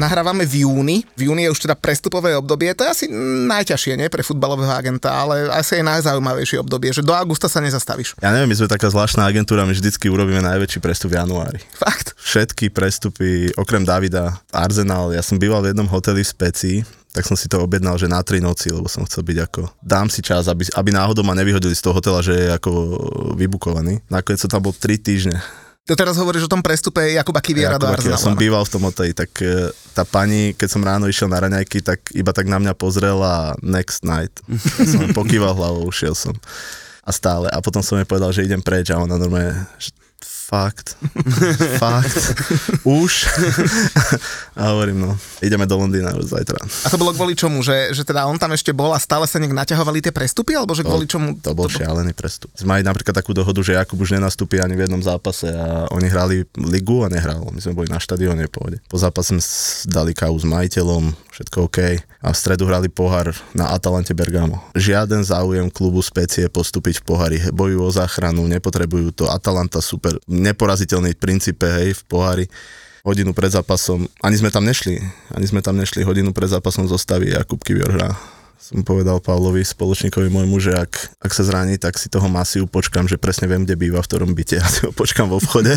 Nahrávame v júni. V júni je už teda prestupové obdobie. To je asi najťažšie, nie? Pre futbalového agenta, ale asi je najzaujímavejšie obdobie, že do augusta sa nezastavíš. Ja neviem, my sme taká zvláštna agentúra, my vždycky urobíme najväčší prestup v januári. Fakt? Všetky prestupy, okrem Davida, Arsenal, ja som býval v jednom hoteli v Speci, tak som si to objednal, že na tri noci, lebo som chcel byť ako, dám si čas, aby, aby náhodou ma nevyhodili z toho hotela, že je ako vybukovaný. Nakoniec som tam bol tri týždne to teraz hovoríš o tom prestupe Jakuba Kiviera Jakuba, do Arsenalu. Ja som býval v tom hoteli, tak e, tá pani, keď som ráno išiel na raňajky, tak iba tak na mňa pozrela next night. Ja som pokýval hlavou, ušiel som. A stále. A potom som jej povedal, že idem preč a ona normálne, že fakt, fakt, už. a hovorím, no, ideme do Londýna už zajtra. A to bolo kvôli čomu, že, že teda on tam ešte bol a stále sa nejak naťahovali tie prestupy, alebo že kvôli čomu? To, to bol to šialený prestup. Sme mali napríklad takú dohodu, že Jakub už nenastúpi ani v jednom zápase a oni hrali ligu a nehral. My sme boli na štadióne pôjde. Po zápase sme dali kávu s majiteľom, všetko OK. A v stredu hrali pohár na Atalante Bergamo. Žiaden záujem klubu Specie postúpiť v pohári. Bojujú o záchranu, nepotrebujú to. Atalanta super neporaziteľný princípe, hej, v pohári hodinu pred zápasom, ani sme tam nešli, ani sme tam nešli, hodinu pred zápasom zostaví Jakub Kivior hrá. Som povedal Pavlovi, spoločníkovi môjmu, že ak, ak sa zraní, tak si toho Masiu počkam, že presne viem, kde býva, v ktorom byte a si ho počkam vo vchode.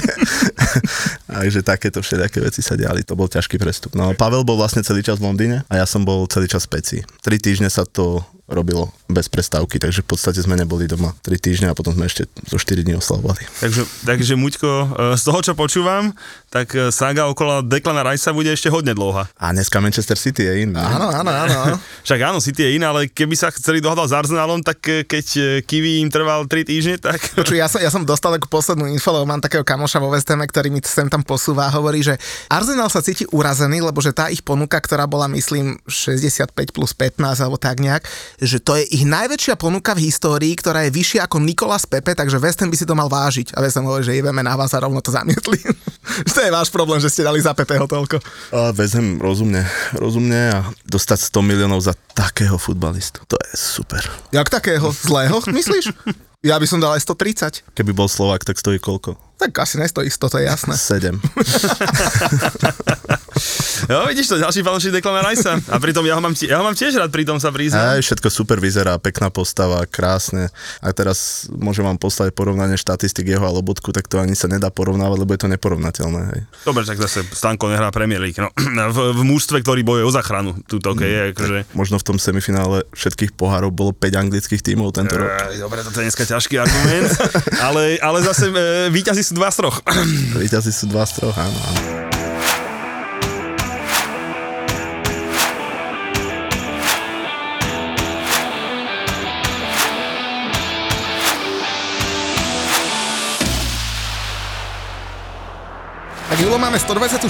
Takže takéto všelijaké veci sa diali, to bol ťažký prestup. No Pavel bol vlastne celý čas v Londýne a ja som bol celý čas v Peci. Tri týždne sa to robilo bez prestávky, takže v podstate sme neboli doma 3 týždne a potom sme ešte zo 4 dní oslavovali. Takže, takže Muďko, e, z toho, čo počúvam, tak e, saga okolo Declana Ricea bude ešte hodne dlhá. A dneska Manchester City je iný. Áno, áno, áno. Však áno, City je iná, ale keby sa chceli dohľadať s Arsenalom, tak e, keď Kiwi im trval 3 týždne, tak... Počuj, ja som, ja som dostal takú poslednú info, lebo mám takého kamoša vo Westeme, ktorý mi sem tam posúva a hovorí, že Arsenal sa cíti urazený, lebo že tá ich ponuka, ktorá bola, myslím, 65 plus 15 alebo tak nejak, že to je ich najväčšia ponuka v histórii, ktorá je vyššia ako Nikolas Pepe, takže West Ham by si to mal vážiť. A West Ham hovorí, že ideme na vás a rovno to zamietli. to je váš problém, že ste dali za Pepeho toľko. A West Ham rozumne, rozumne a dostať 100 miliónov za takého futbalistu. To je super. Jak takého? Zlého, myslíš? Ja by som dal aj 130. Keby bol Slovak, tak stojí koľko? Tak asi nestojí 100, to je jasné. 7. Jo, vidíš to, ďalší fanúšik Declana Ricea. A pritom ja ho mám, ja ho mám tiež rád, pritom sa priznám. Aj, všetko super vyzerá, pekná postava, krásne. A teraz môžem vám poslať porovnanie štatistik jeho a Lobotku, tak to ani sa nedá porovnávať, lebo je to neporovnateľné. Hej. Dobre, tak zase Stanko nehrá Premier League. No, v, v mužstve, ktorý bojuje o záchranu. Tuto, okay, mm, je, akože... Možno v tom semifinále všetkých pohárov bolo 5 anglických tímov tento rok. E, dobre, to je dneska ťažký argument, ale, ale zase e, víťazí sú dva z troch. víťazí sú dva z troch, áno. áno. Tak Julo, máme 124.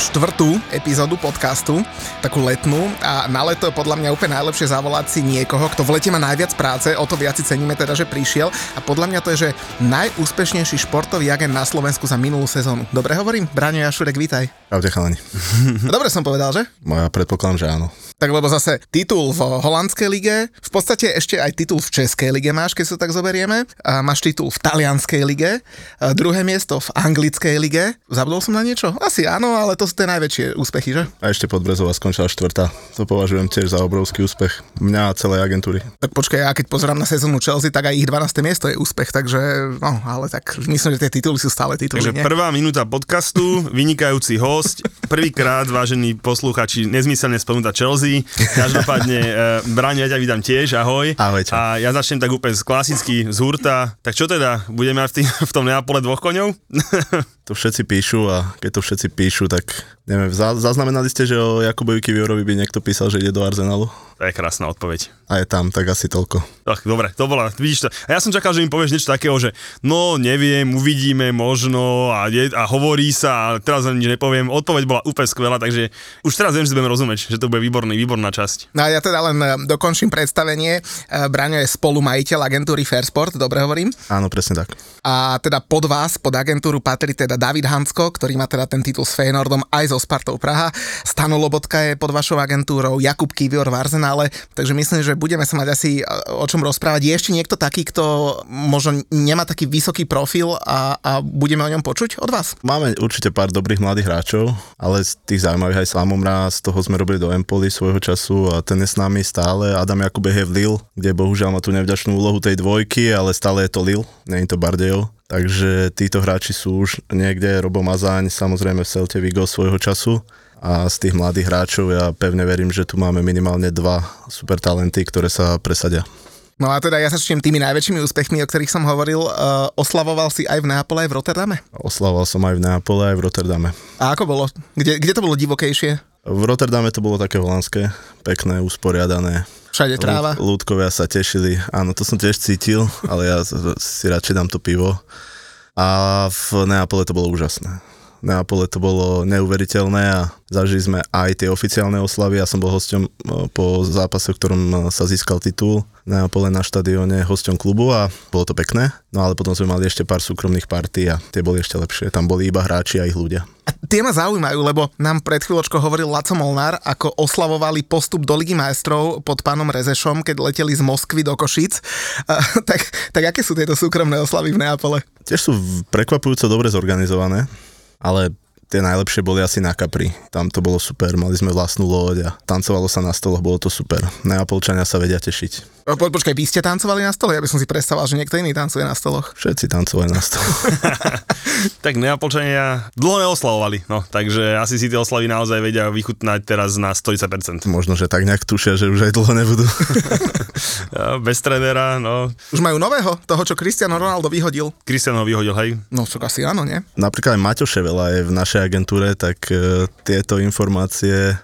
epizódu podcastu, takú letnú a na leto je podľa mňa úplne najlepšie zavolať si niekoho, kto v lete má najviac práce, o to viac si ceníme teda, že prišiel a podľa mňa to je, že najúspešnejší športový agent na Slovensku za minulú sezónu. Dobre hovorím? Braňo Jašurek, vítaj. Čaute chalani. Dobre som povedal, že? Moja predpokladám, že áno. Tak lebo zase titul v holandskej lige, v podstate ešte aj titul v českej lige máš, keď sa tak zoberieme. A máš titul v talianskej lige, a druhé miesto v anglickej lige. Zabudol som na niečo? Asi áno, ale to sú tie najväčšie úspechy, že? A ešte Podbrezová skončila štvrtá. To považujem tiež za obrovský úspech mňa a celej agentúry. Tak počkaj, ja keď pozerám na sezónu Chelsea, tak aj ich 12. miesto je úspech, takže no, ale tak myslím, že tie tituly sú stále tituly. Takže nie? prvá minúta podcastu, vynikajúci host, prvýkrát, vážení posluchači, nezmyselne spomenúta Chelsea, Každopádne, uh, Braňo, ja ťa vítam tiež, ahoj. Ahoj, čau. A ja začnem tak úplne klasicky z hurta. Tak čo teda, budeme mať v, tý, v tom Neapole dvoch koňov? to všetci píšu a keď to všetci píšu, tak neviem, zaznamenali ste, že o Jakubovi Kiviorovi by niekto písal, že ide do Arsenalu? To je krásna odpoveď. A je tam, tak asi toľko. Tak, dobre, to bola, vidíš to. A ja som čakal, že mi povieš niečo takého, že no neviem, uvidíme, možno a, je, a hovorí sa a teraz ani nič nepoviem. Odpoveď bola úplne skvelá, takže už teraz viem, že budeme rozumieť, že to bude výborný, výborná časť. No a ja teda len e, dokončím predstavenie. E, Braňo je spolumajiteľ agentúry Fairsport, dobre hovorím? Áno, presne tak. A teda pod vás, pod agentúru patrí teda teda David Hansko, ktorý má teda ten titul s Feyenoordom aj so Spartou Praha. Stano Lobotka je pod vašou agentúrou, Jakub Kivior v Arsenále, takže myslím, že budeme sa mať asi e, o čom rozprávať. Je ešte niekto taký, kto možno nemá taký vysoký profil a, a budeme o ňom počuť od vás? Máme určite pár dobrých mladých hráčov, ale z tých zaujímavých aj Slamomra, z toho sme robili do Empoli svojho času a ten je s nami stále. Adam Jakub je v Lille, kde bohužiaľ má tú nevďačnú úlohu tej dvojky, ale stále je to Lille, nie je to Bardejov. Takže títo hráči sú už niekde, Robo Mazáň, samozrejme v Celte Vigo svojho času a z tých mladých hráčov ja pevne verím, že tu máme minimálne dva super talenty, ktoré sa presadia. No a teda ja sa čím tými najväčšími úspechmi, o ktorých som hovoril, uh, oslavoval si aj v Neapole, aj v Rotterdame? Oslavoval som aj v Neapole, aj v Rotterdame. A ako bolo? Kde, kde to bolo divokejšie? V Rotterdame to bolo také holandské, pekné, usporiadané. Všade tráva. Ľudkovia sa tešili, áno, to som tiež cítil, ale ja si radšej dám to pivo. A v Neapole to bolo úžasné. Neapole to bolo neuveriteľné a zažili sme aj tie oficiálne oslavy. Ja som bol hosťom po zápase, v ktorom sa získal titul Neapole na štadióne hosťom klubu a bolo to pekné. No ale potom sme mali ešte pár súkromných partí a tie boli ešte lepšie. Tam boli iba hráči a ich ľudia. A tie ma zaujímajú, lebo nám pred chvíľočkou hovoril Laco Molnár, ako oslavovali postup do Ligy majstrov pod pánom Rezešom, keď leteli z Moskvy do Košic. A, tak, tak aké sú tieto súkromné oslavy v Neapole? Tiež sú prekvapujúco dobre zorganizované, ale tie najlepšie boli asi na Capri. Tam to bolo super, mali sme vlastnú loď a tancovalo sa na stoloch, bolo to super. Neapolčania sa vedia tešiť. Po, počkaj, vy ste tancovali na stole? Ja by som si predstavoval, že niekto iný tancuje na stoloch. Všetci tancovali na stoloch. tak Neapolčania dlho neoslavovali, no, takže asi si tie oslavy naozaj vedia vychutnať teraz na 100%. Možno, že tak nejak tušia, že už aj dlho nebudú. Bez trénera, no. Už majú nového, toho, čo Cristiano Ronaldo vyhodil. Cristiano ho vyhodil, hej? No, však asi áno, nie? Napríklad aj Maťo Ševela je v našej agentúre, tak e, tieto informácie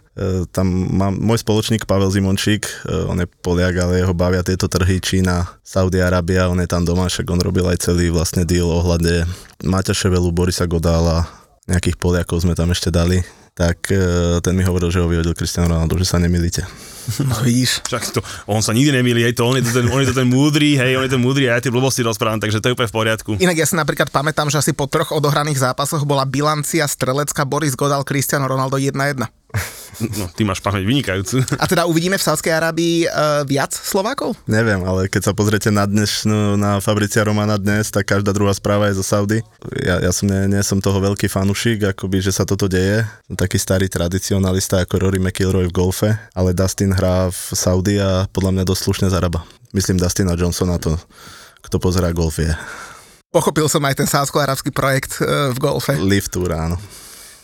tam mám môj spoločník Pavel Zimončík, e, on je Poliak, ale jeho bavia tieto trhy Čína, Saudi Arábia, on je tam doma, však on robil aj celý vlastne deal ohľade Maťa Ševelu, Borisa Godála, nejakých Poliakov sme tam ešte dali, tak e, ten mi hovoril, že ho vyhodil Cristiano Ronaldo, že sa nemilíte. No vidíš. Však to, on sa nikdy nemýli, hej, to on je to ten, on je to ten múdry, hej, on je ten múdry a ja tie blbosti rozprávam, takže to je úplne v poriadku. Inak ja si napríklad pamätám, že asi po troch odohraných zápasoch bola bilancia strelecká Boris Godal Cristiano Ronaldo 1-1. No, ty máš pamäť vynikajúcu. A teda uvidíme v Sávskej Arábii uh, viac Slovákov? Neviem, ale keď sa pozriete na dnes, no, na Fabricia Romana dnes, tak každá druhá správa je zo Saudy. Ja, ja som nie, nie som toho veľký fanušik, akoby, že sa toto deje. Som taký starý tradicionalista ako Rory McIlroy v golfe, ale Dustin hrá v Saudi a podľa mňa dosť slušne zarába. Myslím Dustina Johnsona to, kto pozerá golf je. Pochopil som aj ten sávsko-arabský projekt uh, v golfe. Live Tour, áno.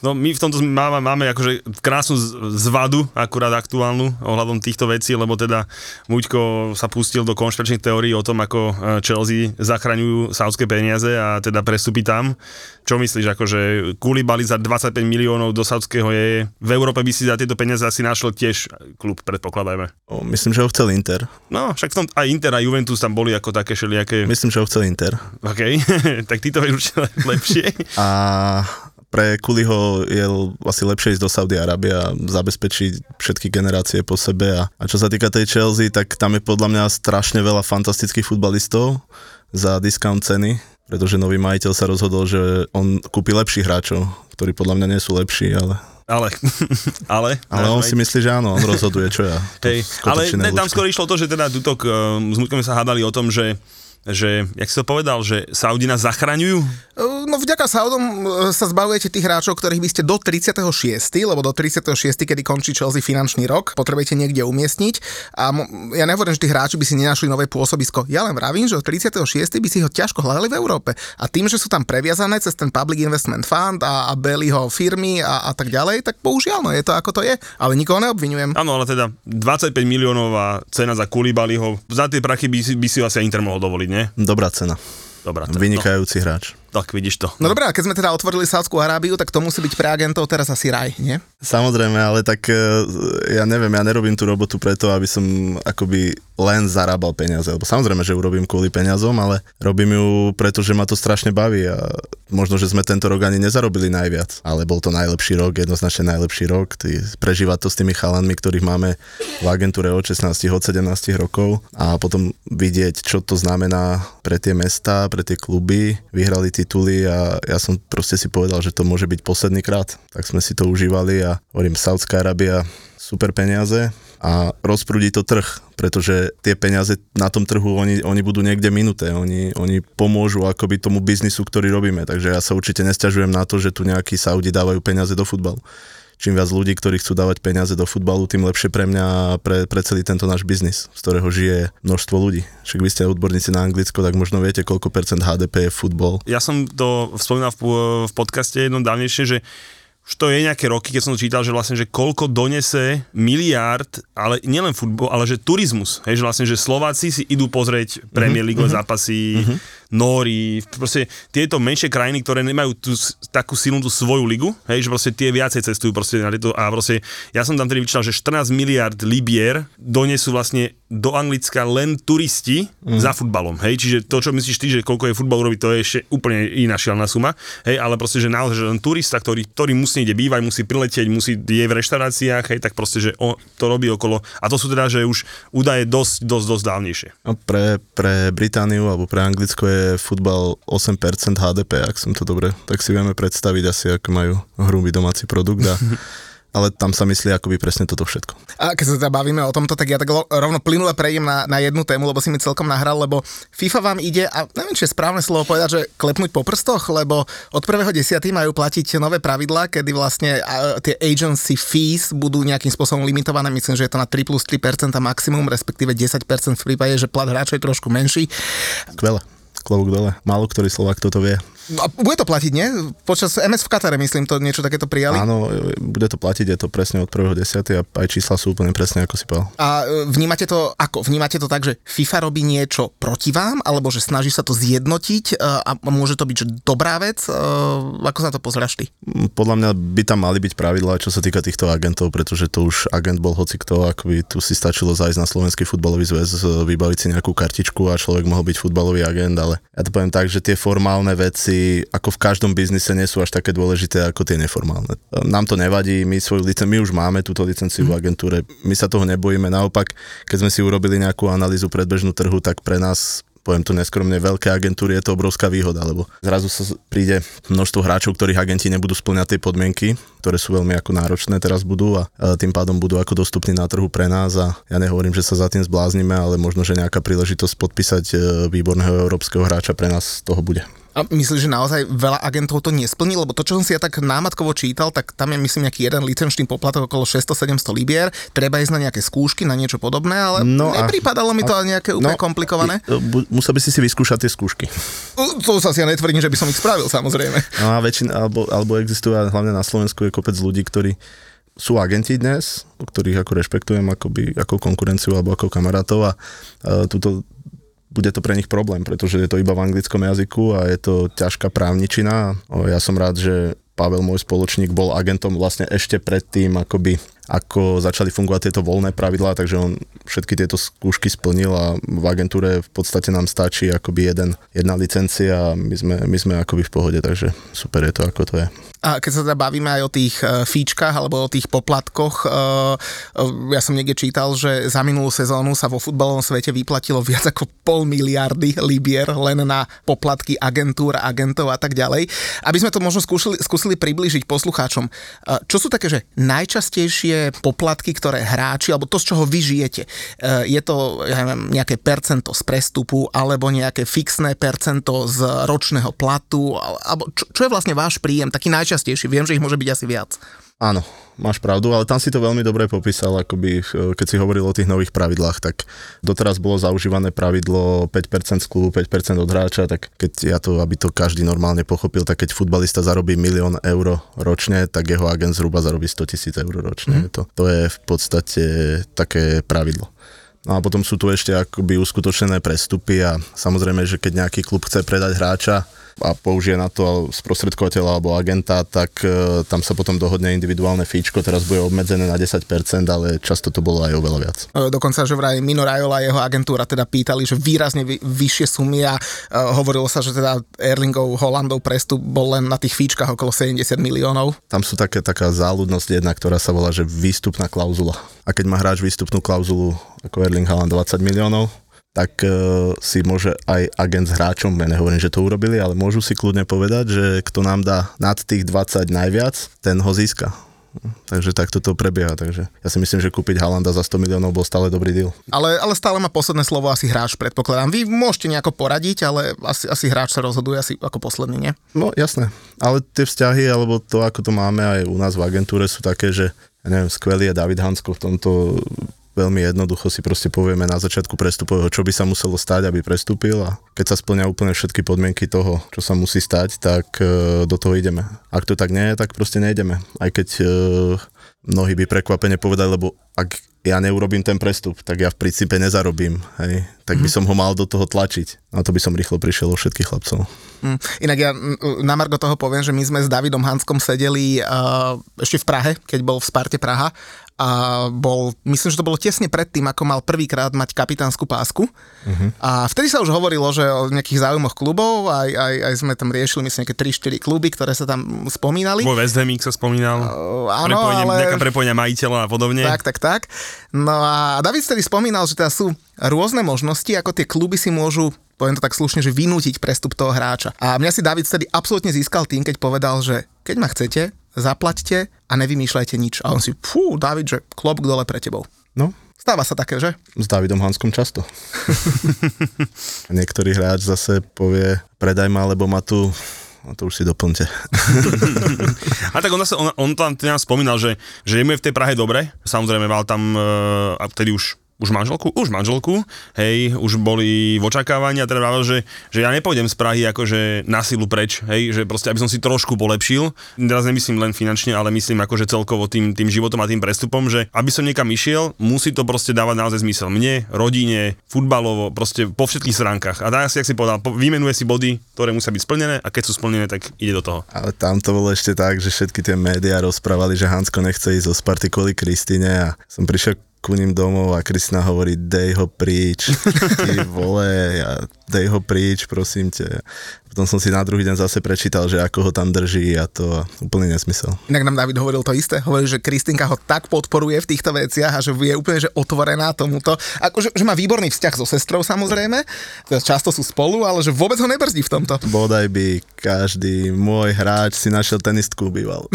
No my v tomto máme, máme akože krásnu zvadu, akurát aktuálnu ohľadom týchto vecí, lebo teda Muďko sa pustil do konštračných teórií o tom, ako e, Chelsea zachraňujú saudské peniaze a teda prestupí tam. Čo myslíš, akože Kulibali za 25 miliónov do saudského je, v Európe by si za tieto peniaze asi našiel tiež klub, predpokladajme. O, myslím, že ho chcel Inter. No, však v tom aj Inter a Juventus tam boli ako také všelijaké... Myslím, že ho chcel Inter. OK, tak ty to vieš určite lepšie. A pre Kuliho je asi lepšie ísť do Saudi Arábie a zabezpečiť všetky generácie po sebe. A, a čo sa týka tej Chelsea, tak tam je podľa mňa strašne veľa fantastických futbalistov za discount ceny, pretože nový majiteľ sa rozhodol, že on kúpi lepších hráčov, ktorí podľa mňa nie sú lepší, ale ale, ale. Ale on si myslí, že áno, on rozhoduje, čo ja. Hej, ale ne, tam skôr išlo to, že teda tutok, uh, s Mutkom sa hádali o tom, že že, jak si to povedal, že Saudi nás zachraňujú? No vďaka Saudom e, sa zbavujete tých hráčov, ktorých by ste do 36. lebo do 36. kedy končí Chelsea finančný rok, potrebujete niekde umiestniť. A ja nehovorím, že tí hráči by si nenašli nové pôsobisko. Ja len vravím, že od 36. by si ho ťažko hľadali v Európe. A tým, že sú tam previazané cez ten Public Investment Fund a, a Bellyho firmy a, a tak ďalej, tak bohužiaľ, no je to ako to je. Ale nikoho neobvinujem. Áno, ale teda 25 miliónová cena za Kulibaliho, za tie prachy by si, by si asi Inter mohol dovoliť, nie? Dobrá cena. Dobrá cena. Vynikajúci no. hráč. Tak vidíš to. No dobré, a keď sme teda otvorili Sádskú Arábiu, tak to musí byť pre agentov teraz asi raj, nie? Samozrejme, ale tak e, ja neviem, ja nerobím tú robotu preto, aby som akoby len zarábal peniaze. Lebo samozrejme, že urobím kvôli peniazom, ale robím ju preto, že ma to strašne baví a možno, že sme tento rok ani nezarobili najviac, ale bol to najlepší rok, jednoznačne najlepší rok. Ty, prežívať to s tými chalanmi, ktorých máme v agentúre od 16, od 17 rokov a potom vidieť, čo to znamená pre tie mesta, pre tie kluby. Vyhrali tí tituly a ja som proste si povedal, že to môže byť posledný krát. Tak sme si to užívali a hovorím, Saudská Arábia, super peniaze a rozprúdi to trh, pretože tie peniaze na tom trhu, oni, oni budú niekde minuté, oni, oni pomôžu akoby tomu biznisu, ktorý robíme, takže ja sa určite nesťažujem na to, že tu nejakí Saudi dávajú peniaze do futbalu čím viac ľudí, ktorí chcú dávať peniaze do futbalu, tým lepšie pre mňa a pre, pre celý tento náš biznis, z ktorého žije množstvo ľudí. Však vy ste odborníci na Anglicko, tak možno viete, koľko percent HDP je futbal. Ja som to spomínal v, v podcaste jednom dávnejšie, že už to je nejaké roky, keď som to čítal, že vlastne, že koľko donese miliárd, ale nielen futbol, ale že turizmus. Hej, že vlastne, že Slováci si idú pozrieť Premier League mm-hmm. zápasy, mm-hmm. Nóri, proste tieto menšie krajiny, ktoré nemajú tú takú silnú tú svoju ligu, hej, že proste tie viacej cestujú proste na tieto a proste, ja som tam tedy vyčítal, že 14 miliard libier donesú vlastne do Anglicka len turisti mm. za futbalom, hej, čiže to, čo myslíš ty, že koľko je futbal urobiť, to je ešte úplne iná šialná suma, hej, ale proste, že naozaj, že len turista, ktorý, ktorý musí niekde bývať, musí priletieť, musí je v reštauráciách, hej, tak proste, že on to robí okolo, a to sú teda, že už údaje dosť, dosť, dosť dávnejšie. No pre, pre Britániu alebo pre Anglicko je je futbal 8% HDP, ak som to dobre, tak si vieme predstaviť asi, ako majú hrubý domáci produkt a ale tam sa myslí akoby presne toto všetko. A keď sa teda bavíme o tomto, tak ja tak rovno plynule prejdem na, na jednu tému, lebo si mi celkom nahral, lebo FIFA vám ide, a neviem, či je správne slovo povedať, že klepnúť po prstoch, lebo od 1.10. majú platiť nové pravidlá, kedy vlastne a, tie agency fees budú nejakým spôsobom limitované, myslím, že je to na 3 plus 3% maximum, respektíve 10% v prípade, že plat hráča je trošku menší. Skvelé klobúk dole. Málo ktorý Slovak toto vie. A bude to platiť, nie? Počas MS v Katare, myslím, to niečo takéto prijali? Áno, bude to platiť, je to presne od 1.10. a aj čísla sú úplne presne, ako si povedal. A e, vnímate to ako? Vnímate to tak, že FIFA robí niečo proti vám, alebo že snaží sa to zjednotiť e, a môže to byť že dobrá vec? E, ako sa to pozráš ty? Mm, podľa mňa by tam mali byť pravidlá, čo sa týka týchto agentov, pretože to už agent bol hoci kto, ako by tu si stačilo zajsť na Slovenský futbalový zväz, vybaviť si nejakú kartičku a človek mohol byť futbalový agent, ale ja to poviem tak, že tie formálne veci, ako v každom biznise, nie sú až také dôležité ako tie neformálne. Nám to nevadí, my svoju licenciu, my už máme túto licenciu v mhm. agentúre, my sa toho nebojíme, naopak, keď sme si urobili nejakú analýzu predbežnú trhu, tak pre nás poviem to neskromne, veľké agentúry je to obrovská výhoda, lebo zrazu sa príde množstvo hráčov, ktorých agenti nebudú splňať tie podmienky, ktoré sú veľmi ako náročné teraz budú a tým pádom budú ako dostupní na trhu pre nás a ja nehovorím, že sa za tým zbláznime, ale možno, že nejaká príležitosť podpísať e, výborného európskeho hráča pre nás toho bude. A myslíš, že naozaj veľa agentov to nesplní? Lebo to, čo som si ja tak námatkovo čítal, tak tam je myslím nejaký jeden licenčný poplatok okolo 600-700 libier, treba ísť na nejaké skúšky, na niečo podobné, ale no nepripadalo mi to a, nejaké úplne no, komplikované. Musel by si si vyskúšať tie skúšky. To sa si ja netvrdím, že by som ich spravil, samozrejme. No a väčšina, alebo, alebo existuje, hlavne na Slovensku je kopec ľudí, ktorí sú agenti dnes, ktorých ako rešpektujem akoby, ako konkurenciu alebo ako kamarátov a, a túto bude to pre nich problém, pretože je to iba v anglickom jazyku a je to ťažká právničina. Ja som rád, že Pavel, môj spoločník, bol agentom vlastne ešte predtým, akoby ako začali fungovať tieto voľné pravidlá, takže on všetky tieto skúšky splnil a v agentúre v podstate nám stačí akoby jeden, jedna licencia a my sme, my sme akoby v pohode, takže super je to, ako to je. A keď sa teda bavíme aj o tých e, fíčkach alebo o tých poplatkoch, e, e, ja som niekde čítal, že za minulú sezónu sa vo futbalovom svete vyplatilo viac ako pol miliardy libier len na poplatky agentúr, agentov a tak ďalej. Aby sme to možno skúsili, skúsili priblížiť poslucháčom, čo sú také, že najčastejšie poplatky, ktoré hráči, alebo to, z čoho vy žijete, je to ja neviem, nejaké percento z prestupu, alebo nejaké fixné percento z ročného platu, alebo čo, čo je vlastne váš príjem, taký najčastejší? Viem, že ich môže byť asi viac. Áno, máš pravdu, ale tam si to veľmi dobre popísal, akoby, keď si hovoril o tých nových pravidlách, tak doteraz bolo zaužívané pravidlo 5% z klubu, 5% od hráča, tak keď ja to, aby to každý normálne pochopil, tak keď futbalista zarobí milión eur ročne, tak jeho agent zhruba zarobí 100 tisíc eur ročne. Mm. To, to je v podstate také pravidlo. No a potom sú tu ešte akoby uskutočnené prestupy a samozrejme, že keď nejaký klub chce predať hráča, a použije na to sprostredkovateľa alebo agenta, tak e, tam sa potom dohodne individuálne fíčko, teraz bude obmedzené na 10%, ale často to bolo aj oveľa viac. E, dokonca, že vraj Mino Rajola a jeho agentúra teda pýtali, že výrazne vy, vyššie sumy a uh, hovorilo sa, že teda Erlingov Holandov prestup bol len na tých fíčkach okolo 70 miliónov. Tam sú také, taká záľudnosť jedna, ktorá sa volá, že výstupná klauzula. A keď má hráč výstupnú klauzulu ako Erling Haaland 20 miliónov, tak uh, si môže aj agent s hráčom, ja nehovorím, že to urobili, ale môžu si kľudne povedať, že kto nám dá nad tých 20 najviac, ten ho získa. Takže takto to prebieha. Takže ja si myslím, že kúpiť Halanda za 100 miliónov bol stále dobrý deal. Ale, ale stále má posledné slovo asi hráč, predpokladám. Vy môžete nejako poradiť, ale asi, asi hráč sa rozhoduje asi ako posledný, nie? No jasné, ale tie vzťahy, alebo to, ako to máme aj u nás v agentúre, sú také, že ja neviem, skvelý je David Hansko v tomto veľmi jednoducho si proste povieme na začiatku prestupového, čo by sa muselo stať, aby prestúpil a keď sa splňa úplne všetky podmienky toho, čo sa musí stať, tak e, do toho ideme. Ak to tak nie je, tak proste nejdeme. Aj keď e, mnohí by prekvapene povedali, lebo ak ja neurobím ten prestup, tak ja v princípe nezarobím, hej, tak by mhm. som ho mal do toho tlačiť. A to by som rýchlo prišiel o všetkých chlapcov. Mm. Inak ja na Margo toho poviem, že my sme s Davidom Hanskom sedeli uh, ešte v Prahe, keď bol v Sparte Praha a bol, myslím, že to bolo tesne predtým, ako mal prvýkrát mať kapitánsku pásku. Uh-huh. A vtedy sa už hovorilo, že o nejakých záujmoch klubov, aj, aj, aj sme tam riešili, myslím, nejaké 3-4 kluby, ktoré sa tam spomínali. Bol West Haming sa spomínal. Uh, áno, prepojenie, ale... Nejaká prepojenia majiteľa a podobne. Tak, tak, tak. No a David vtedy spomínal, že teda sú rôzne možnosti, ako tie kluby si môžu poviem to tak slušne, že vynútiť prestup toho hráča. A mňa si David vtedy absolútne získal tým, keď povedal, že keď ma chcete, zaplaťte a nevymýšľajte nič. A on si, fú, David, že klop dole pre tebou. No, Stáva sa také, že? S Davidom Hanskom často. Niektorý hráč zase povie, predaj ma, lebo ma tu No to už si doplňte. a tak on, zase, on, on tam teda spomínal, že, že je mu v tej Prahe dobre. Samozrejme mal tam, uh, a vtedy už už manželku? Už manželku, hej, už boli v očakávaní a teda že, že ja nepôjdem z Prahy akože na silu preč, hej, že proste aby som si trošku polepšil, teraz nemyslím len finančne, ale myslím akože celkovo tým, tým životom a tým prestupom, že aby som niekam išiel, musí to proste dávať naozaj zmysel mne, rodine, futbalovo, proste po všetkých stránkach. A tak si, jak si povedal, vymenuje si body, ktoré musia byť splnené a keď sú splnené, tak ide do toho. Ale tam to bolo ešte tak, že všetky tie médiá rozprávali, že Hansko nechce ísť zo Sparty kvôli Kristine a som prišiel ku ním domov a Kristina hovorí, dej ho príč, ty vole, ja, dej ho príč, prosím ťa. Potom som si na druhý deň zase prečítal, že ako ho tam drží a to a úplný nesmysel. Inak nám David hovoril to isté, hovoril, že Kristinka ho tak podporuje v týchto veciach a že je úplne že otvorená tomuto. Ako, že, že má výborný vzťah so sestrou samozrejme, často sú spolu, ale že vôbec ho nebrzdí v tomto. Bodaj by každý môj hráč si našiel tenistku býval.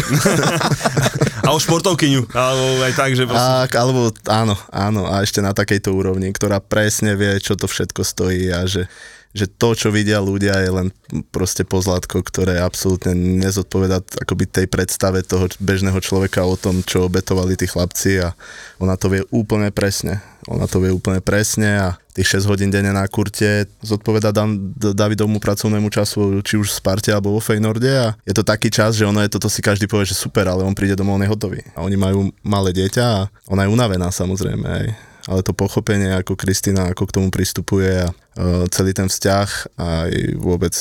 a o športovkyňu, alebo aj tak, že proste... Tak, alebo áno, áno, a ešte na takejto úrovni, ktorá presne vie, čo to všetko stojí a že že to, čo vidia ľudia, je len proste pozlátko, ktoré absolútne nezodpoveda akoby tej predstave toho bežného človeka o tom, čo obetovali tí chlapci a ona to vie úplne presne. Ona to vie úplne presne a tých 6 hodín denne na kurte zodpoveda Dan, Davidovmu pracovnému času, či už v Sparte alebo vo Feynorde a je to taký čas, že ono je toto si každý povie, že super, ale on príde domov, on je hotový. A oni majú malé dieťa a ona je unavená samozrejme aj ale to pochopenie, ako Kristina, ako k tomu pristupuje a uh, celý ten vzťah aj vôbec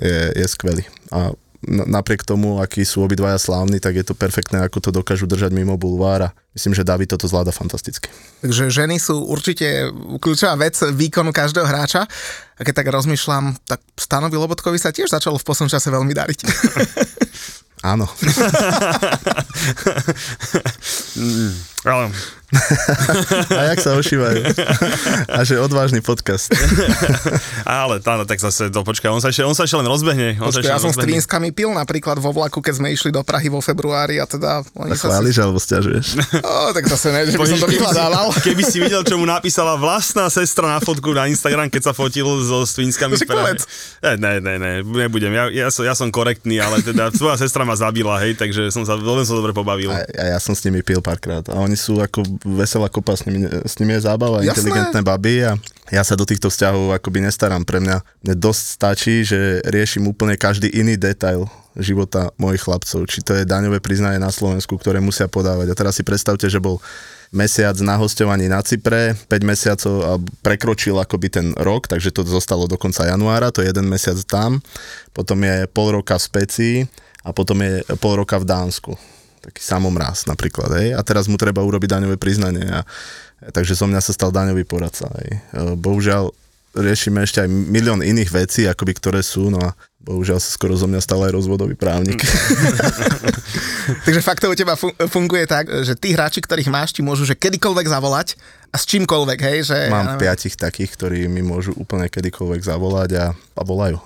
je, je skvelý. A napriek tomu, akí sú obidvaja slávni, tak je to perfektné, ako to dokážu držať mimo bulvára. Myslím, že David toto zvláda fantasticky. Takže ženy sú určite kľúčová vec výkonu každého hráča. A keď tak rozmýšľam, tak Stanovi Lobotkovi sa tiež začalo v poslednom čase veľmi dariť. Áno. Ale a jak sa ošívajú. A že odvážny podcast. Ale tá, no, tak zase to počkaj, on sa ešte, on sa ešte len rozbehne. On počkaj, sa ja som s Trínskami pil napríklad vo vlaku, keď sme išli do Prahy vo februári a teda... Oni tak chváliš si... alebo stiažuješ? O, tak zase ne, že by som to vyhľadával. Keby si videl, čo mu napísala vlastná sestra na fotku na Instagram, keď sa fotil so Strínskami v Prahe. Ne, ne, ne, ne, nebudem. Ja, ja, som, ja som korektný, ale teda tvoja sestra ma zabila, hej, takže som sa veľmi sa dobre pobavil. A, a ja som s nimi pil párkrát a oni sú ako veselá kopa, s nimi, s nimi je zábava, Jasné. inteligentné baby a ja sa do týchto vzťahov akoby nestarám. Pre mňa mne dosť stačí, že riešim úplne každý iný detail života mojich chlapcov. Či to je daňové priznanie na Slovensku, ktoré musia podávať. A teraz si predstavte, že bol mesiac na hostovaní na Cypre, 5 mesiacov a prekročil akoby ten rok, takže to zostalo do konca januára, to je jeden mesiac tam, potom je pol roka v Specii a potom je pol roka v Dánsku taký samomráz napríklad, hej, a teraz mu treba urobiť daňové priznanie a takže zo mňa sa stal daňový poradca, hej. E, bohužiaľ riešime ešte aj milión iných vecí, akoby ktoré sú, no a bohužiaľ sa skoro zo mňa stal aj rozvodový právnik. Takže fakt to u teba fun- funguje tak, že tí hráči, ktorých máš, ti môžu že kedykoľvek zavolať a s čímkoľvek, hej? Že, ja Mám neviem. piatich takých, ktorí mi môžu úplne kedykoľvek zavolať a, a volajú.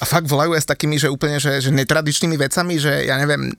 A fakt volajú aj s takými, že úplne, že, že netradičnými vecami, že ja neviem,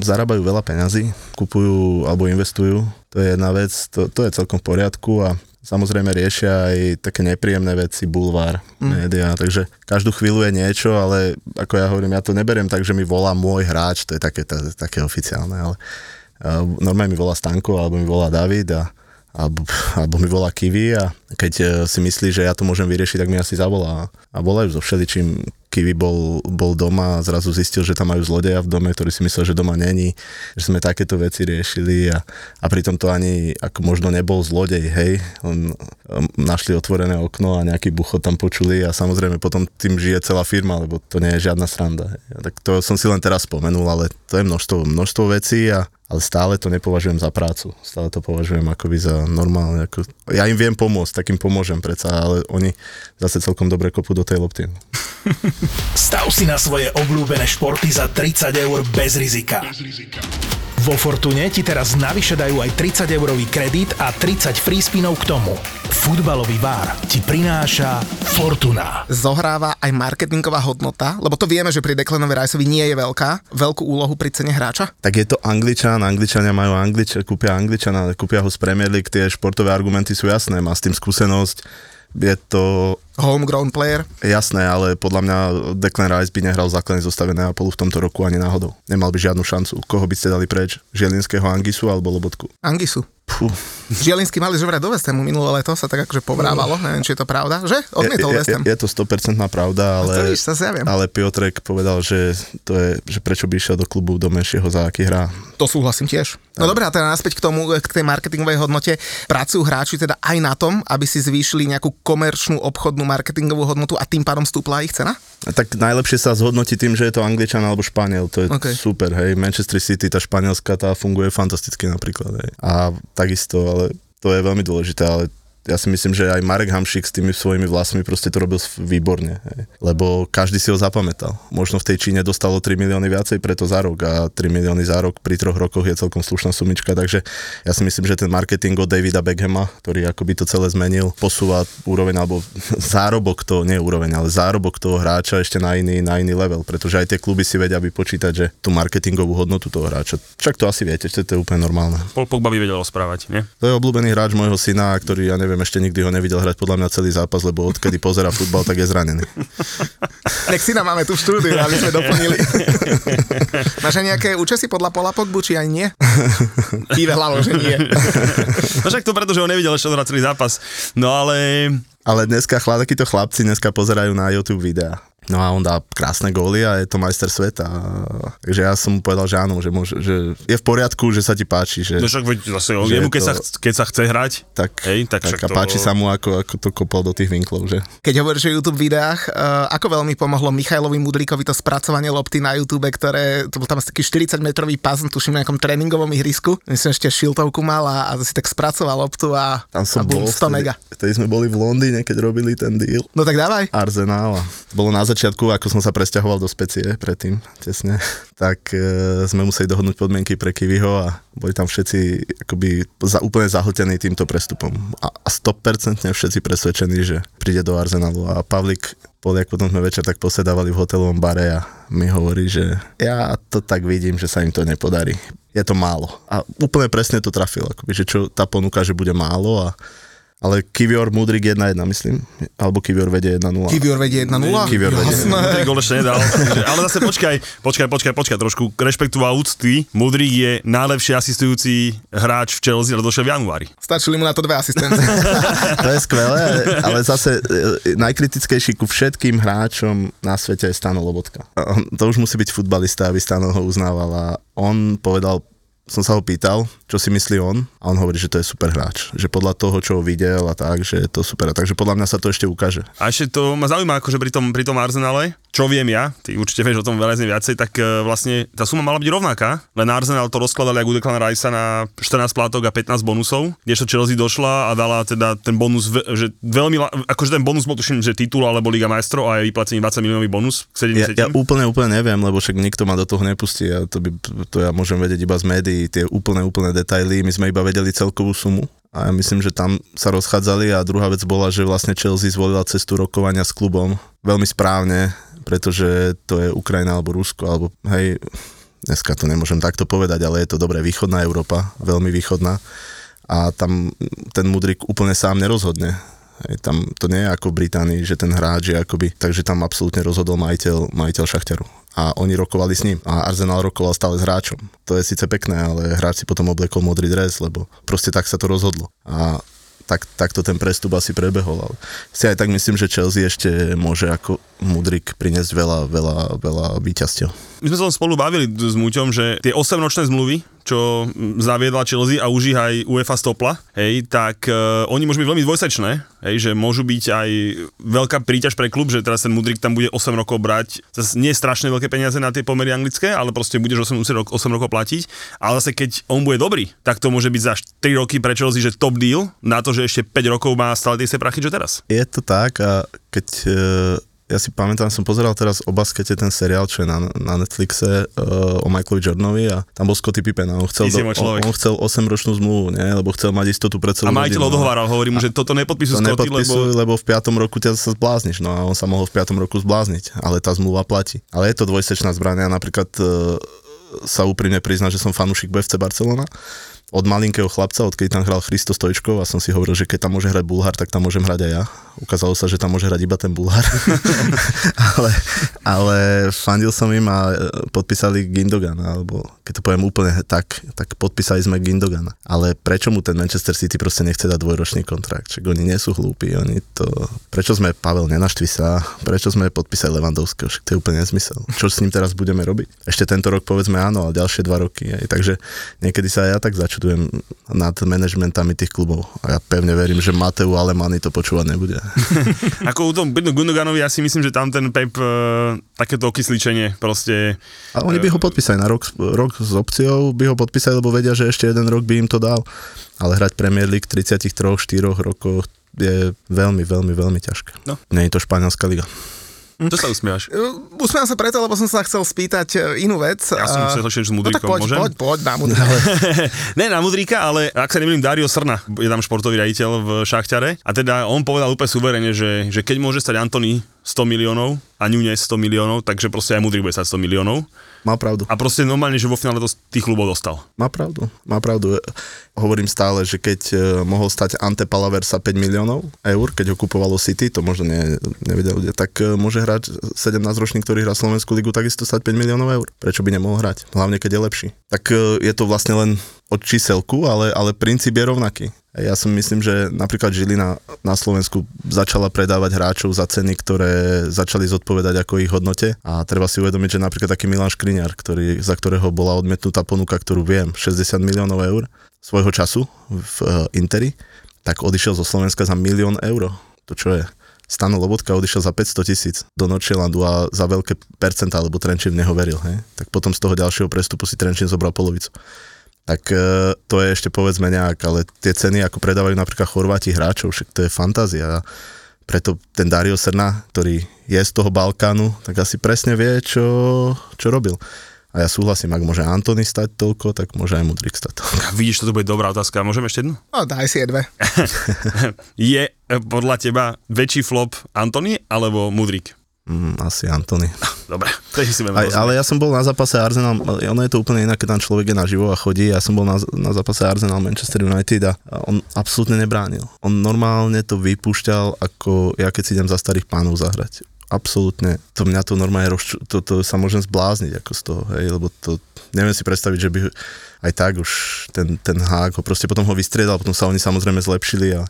Zarábajú veľa peňazí, kupujú alebo investujú, to je jedna vec, to, to je celkom v poriadku a samozrejme riešia aj také nepríjemné veci, bulvár, mm. médiá, takže každú chvíľu je niečo, ale ako ja hovorím, ja to neberiem tak, že mi volá môj hráč, to je také, také oficiálne, ale uh, normálne mi volá Stanko alebo mi volá David a alebo, alebo mi volá Kiwi a keď eh, si myslí, že ja to môžem vyriešiť, tak mi asi zavolá. A volajú so všeličím. Kiwi bol, bol doma a zrazu zistil, že tam majú zlodeja v dome, ktorý si myslel, že doma není, že sme takéto veci riešili a, a pritom to ani ako možno nebol zlodej, hej. On, um, našli otvorené okno a nejaký buchod tam počuli a samozrejme potom tým žije celá firma, lebo to nie je žiadna sranda. Hej. Tak to som si len teraz spomenul, ale to je množstvo, množstvo vecí a ale stále to nepovažujem za prácu. Stále to považujem akoby za normálne. Ako... Ja im viem pomôcť, tak im pomôžem predsa, ale oni zase celkom dobre kopú do tej lopty. Stav si na svoje obľúbené športy za 30 eur bez rizika. Vo Fortune ti teraz navyše dajú aj 30 eurový kredit a 30 free spinov k tomu. Futbalový bar ti prináša Fortuna. zohráva aj marketingová hodnota, lebo to vieme, že pri Declanovi Riceovi nie je veľká, veľkú úlohu pri cene hráča. Tak je to Angličan, Angličania majú Anglič, kúpia Angličana, kúpia ho z Premier League, tie športové argumenty sú jasné, má s tým skúsenosť, je to Homegrown player. jasné, ale podľa mňa Declan Rice by nehral v základnej zostave Neapolu v tomto roku ani náhodou. Nemal by žiadnu šancu. Koho by ste dali preč? Žielinského Angisu alebo Lobotku? Angisu. Puh. Žielinsky mali zobrať do West Hamu minulé leto, sa tak akože povrávalo, neviem, či je to pravda, že? Odmietol je, West Ham. je, je to 100% pravda, to ale, víš, zase ja viem. ale Piotrek povedal, že, to je, že prečo by išiel do klubu do menšieho, za aký hrá. To súhlasím tiež. No dobré, a teda naspäť k tomu, k tej marketingovej hodnote. Pracujú hráči teda aj na tom, aby si zvýšili nejakú komerčnú obchodnú marketingovú hodnotu a tým pádom stúpla ich cena? A Tak najlepšie sa zhodnotí tým, že je to Angličan alebo Španiel, to je OK. okay. super, hej. Manchester City, tá španielská, tá funguje fantasticky napríklad, hej. A takisto, ale to je veľmi dôležité, ale ja si myslím, že aj Marek Hamšik s tými svojimi vlasmi proste to robil výborne, hej. lebo každý si ho zapamätal. Možno v tej Číne dostalo 3 milióny viacej preto za rok a 3 milióny za rok pri troch rokoch je celkom slušná sumička, takže ja si myslím, že ten marketing od Davida Beckhama, ktorý akoby to celé zmenil, posúva úroveň alebo zárobok toho, nie úroveň, ale zárobok toho hráča ešte na iný, na iný level, pretože aj tie kluby si vedia vypočítať, že tú marketingovú hodnotu toho hráča. Však to asi viete, to je úplne normálne. Paul Pogba by vedel rozprávať, nie? To je obľúbený hráč môjho syna, ktorý ja neviem, ešte nikdy ho nevidel hrať podľa mňa celý zápas, lebo odkedy pozera futbal, tak je zranený. Nech si nám máme tu v štúdiu, aby sme doplnili. Máš aj nejaké účesy podľa Pola Pogbu, či aj nie? Kýve hlavou, že nie. No však to preto, že ho nevidel ešte celý zápas. No ale Ale dneska chlad, takíto chlapci dneska pozerajú na YouTube videá. No a on dá krásne góly a je to majster sveta. Takže ja som mu povedal, že áno, že, môže, že je v poriadku, že sa ti páči, že no však veď zase Že jemu, je keď, to- sa, chc- keď sa chce hrať, tak, hej, tak, tak však a to... páči sa mu, ako, ako to kopal do tých vinklov, že? Keď hovoríš o YouTube videách, uh, ako veľmi pomohlo Michailovi Mudríkovi to spracovanie lopty na YouTube, ktoré, to bol tam asi taký 40 metrový pas, tuším na nejakom tréningovom ihrisku. Myslím, ešte šiltovku mal a, a si tak spracoval loptu a, Tam som a bol, 100 mega. Vtedy, vtedy sme boli v Londýne, keď robili ten deal. No tak dávaj. Arsenal a to bolo na začiatku, ako som sa presťahoval do Specie predtým, tesne, tak e, sme museli dohodnúť podmienky pre Kiviho a boli tam všetci akoby za, úplne zahltení týmto prestupom. A, a 100% všetci presvedčení, že príde do Arsenalu a Pavlik Poliak, potom sme večer tak posedávali v hotelovom bare a mi hovorí, že ja to tak vidím, že sa im to nepodarí. Je to málo. A úplne presne to trafil, akoby, že čo tá ponuka, že bude málo a ale Kivior Mudrik 1-1, myslím. Alebo Kivior vedie 1-0. Kivior vedie 1-0. Kivior vedie. Jasné. Mudrik gol ešte nedal. Ale zase počkaj, počkaj, počkaj, počkaj trošku. Rešpektu a úcty. Mudrik je najlepší asistujúci hráč v Chelsea, ale došiel v januári. Stačili mu na to dve asistencie. To je skvelé, ale zase e, najkritickejší ku všetkým hráčom na svete je Stano Lobotka. To už musí byť futbalista, aby Stano ho uznával a on povedal som sa ho pýtal, čo si myslí on a on hovorí, že to je super hráč. Že podľa toho, čo ho videl a tak, že je to super. Takže podľa mňa sa to ešte ukáže. A ešte to ma zaujíma, akože pri tom, pri tom Arsenale, čo viem ja, ty určite vieš o tom veľa viacej, tak uh, vlastne tá suma mala byť rovnaká, len Arsenal to rozkladali ako Declan Rice na 14 plátok a 15 bonusov, kdežto Chelsea došla a dala teda ten bonus, že veľmi, akože ten bonus bol tuším, že titul alebo Liga majstrov a je vyplacený 20 miliónový bonus k 70. Ja, ja úplne, úplne neviem, lebo však nikto ma do toho nepustí a to, by, to ja môžem vedieť iba z médií, tie úplne, úplne detaily, my sme iba vedeli celkovú sumu a ja myslím, že tam sa rozchádzali a druhá vec bola, že vlastne Chelsea zvolila cestu rokovania s klubom veľmi správne, pretože to je Ukrajina alebo Rusko, alebo hej, dneska to nemôžem takto povedať, ale je to dobré, východná Európa, veľmi východná a tam ten Mudrik úplne sám nerozhodne. Hej, tam to nie je ako v Británii, že ten hráč je akoby, takže tam absolútne rozhodol majiteľ, majiteľ Šachťaru. A oni rokovali s ním a Arsenal rokoval stále s hráčom. To je síce pekné, ale hráč si potom oblekol modrý dres, lebo proste tak sa to rozhodlo. A tak, takto ten prestup asi prebehol. Ale si aj tak myslím, že Chelsea ešte môže ako Mudrik priniesť veľa, veľa, veľa výťastiev. My sme sa spolu bavili s Muťom, že tie 8-ročné zmluvy, čo zaviedla Chelsea a už ich aj UEFA stopla, hej, tak uh, oni môžu byť veľmi dvojsečné, hej, že môžu byť aj veľká príťaž pre klub, že teraz ten Mudrik tam bude 8 rokov brať, zase nie strašne veľké peniaze na tie pomery anglické, ale proste budeš 8, 8 rokov platiť, ale zase keď on bude dobrý, tak to môže byť za 3 roky pre Chelsea, že top deal na to, že ešte 5 rokov má stále tie prachy, čo teraz. Je to tak a keď uh ja si pamätám, som pozeral teraz o baskete ten seriál, čo je na, na Netflixe uh, o Michaelovi Jordanovi a tam bol Scotty Pippen a on chcel, do, on, on chcel 8 ročnú zmluvu, nie? lebo chcel mať istotu pre celú A majiteľ odohováral, hovorí mu, že toto nepodpisuj to Scotty, lebo... lebo v 5. roku ťa sa zblázniš, no a on sa mohol v 5. roku zblázniť, ale tá zmluva platí. Ale je to dvojsečná zbrania, napríklad uh, sa úprimne priznať, že som fanúšik BFC Barcelona od malinkého chlapca, odkedy tam hral Christo Stojčkov a som si hovoril, že keď tam môže hrať Bulhar, tak tam môžem hrať aj ja. Ukázalo sa, že tam môže hrať iba ten Bulhar. ale, ale fandil som im a e, podpísali Gindogana, alebo keď to poviem úplne tak, tak podpísali sme Gindogana. Ale prečo mu ten Manchester City proste nechce dať dvojročný kontrakt? Čiže oni nie sú hlúpi, oni to... Prečo sme, Pavel, nenaštvi sa, prečo sme podpísali Levandovského? Však to je úplne nezmysel. Čo s ním teraz budeme robiť? Ešte tento rok povedzme áno, ale ďalšie dva roky. Aj. Takže niekedy sa aj ja tak začu čudujem nad manažmentami tých klubov. A ja pevne verím, že Mateu Alemany to počúvať nebude. Ako u tom Gundoganovi, ja si myslím, že tam ten Pep uh, takéto okysličenie proste... A oni by ho podpísali na rok, rok s opciou, by ho podpísali, lebo vedia, že ešte jeden rok by im to dal. Ale hrať Premier League 33-4 rokov je veľmi, veľmi, veľmi ťažké. No. Nie je to španielská liga. To sa usmievaš? Usmievam sa preto, lebo som sa chcel spýtať e, inú vec. Ja som sa hošil s Mudríkom, no, tak poď, môžem? poď, poď na Mudríka. ne na Mudríka, ale ak sa nemýlim, Dario Srna je tam športový raditeľ v Šachťare a teda on povedal úplne suverene, že, že keď môže stať Antony 100 miliónov a Nunez 100 miliónov, takže proste aj Mudrík bude stať 100 miliónov. Má pravdu. A proste normálne, že vo finále to tých klubov dostal. Má pravdu, má pravdu. Hovorím stále, že keď uh, mohol stať Ante Palaversa 5 miliónov eur, keď ho kupovalo City, to možno ne, nevedel ľudia, tak uh, môže hrať 17-ročný, ktorý hrá Slovenskú ligu, takisto stať 5 miliónov eur. Prečo by nemohol hrať? Hlavne, keď je lepší. Tak uh, je to vlastne len od číselku, ale, ale princíp je rovnaký. Ja si myslím, že napríklad Žilina na Slovensku začala predávať hráčov za ceny, ktoré začali zodpovedať ako ich hodnote a treba si uvedomiť, že napríklad taký Milan Škriňar, ktorý, za ktorého bola odmetnutá ponuka, ktorú viem, 60 miliónov eur svojho času v uh, Interi, tak odišiel zo Slovenska za milión eur. To čo je? Stano Lobotka odišiel za 500 tisíc do Nočelandu a za veľké percentá, lebo Trenčín v neho veril. Hej? Tak potom z toho ďalšieho prestupu si Trenčín zobral polovicu tak e, to je ešte povedzme nejak, ale tie ceny, ako predávajú napríklad Chorváti hráčov, však to je fantázia. Preto ten Dario Srna, ktorý je z toho Balkánu, tak asi presne vie, čo, čo robil. A ja súhlasím, ak môže Antony stať toľko, tak môže aj Mudrik stať toľko. Vidíš, to bude dobrá otázka. Môžeme ešte jednu? No, daj si dve. je e, podľa teba väčší flop Antony alebo Mudrik? Mm, asi Antony. Dobre, to si Aj, Ale ja som bol na zápase Arsenal, ono je to úplne inak, keď tam človek je naživo a chodí. Ja som bol na, na zápase Arsenal Manchester United a on absolútne nebránil. On normálne to vypúšťal, ako ja keď si idem za starých pánov zahrať. Absolútne. To mňa to normálne, roz, to, to sa môžem zblázniť ako z toho, hej, lebo to, neviem si predstaviť, že by aj tak už ten, ten hák ho proste potom ho vystriedal, potom sa oni samozrejme zlepšili a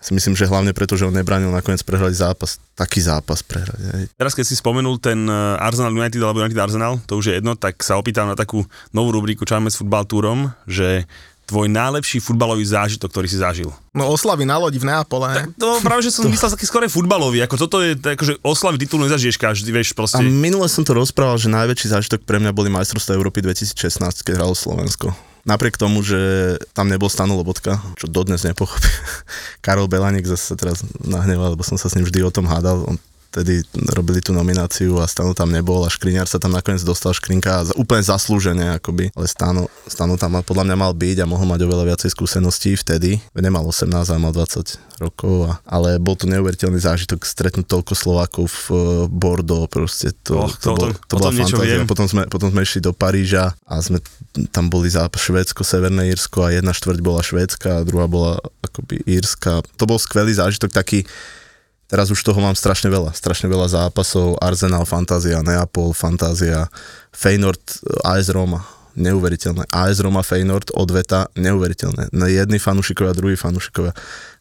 Si myslím, že hlavne preto, že on nebránil nakoniec prehrať zápas, taký zápas prehrať. Hej. Teraz keď si spomenul ten eh, Arsenal United alebo United Arsenal, to už je jedno, tak sa opýtam na takú novú rubriku Čáme s futbal túrom, že tvoj najlepší futbalový zážitok, ktorý si zažil. No oslavy na lodi v Neapole, ne? To práve, že som myslel taký skore futbalový, ako toto je, tak, akože oslavy titulu nezažiješ každý, vieš, A proste. minule som to rozprával, že najväčší zážitok pre mňa boli majstrovstvá Európy 2016, keď hralo Slovensko. Napriek tomu, že tam nebol Stano Lobotka, čo dodnes nepochopí. Karol Belaník zase teraz nahneval, lebo som sa s ním vždy o tom hádal. On vtedy robili tú nomináciu a Stano tam nebol a Škriňar sa tam nakoniec dostal Škrinka z- úplne zaslúžene akoby, ale Stano, Stano tam podľa mňa mal byť a mohol mať oveľa viacej skúseností vtedy. Nemal 18 a mal 20 rokov, a, ale bol to neuveriteľný zážitok stretnúť toľko Slovákov v eh, Bordeaux, proste to, Och, to, bol, to- bola fantázia. Potom sme, potom sme išli do Paríža a sme tam boli za Švédsko, Severné Írsko a jedna štvrť bola Švédska a druhá bola akoby Írska. To bol skvelý zážitok, taký Teraz už toho mám strašne veľa, strašne veľa zápasov, Arsenal, Fantázia, Neapol, Fantázia, Feyenoord, AS Roma, neuveriteľné. AS Roma, Feyenoord, odveta, neuveriteľné. Na jedni fanúšikovia, druhí fanúšikovia.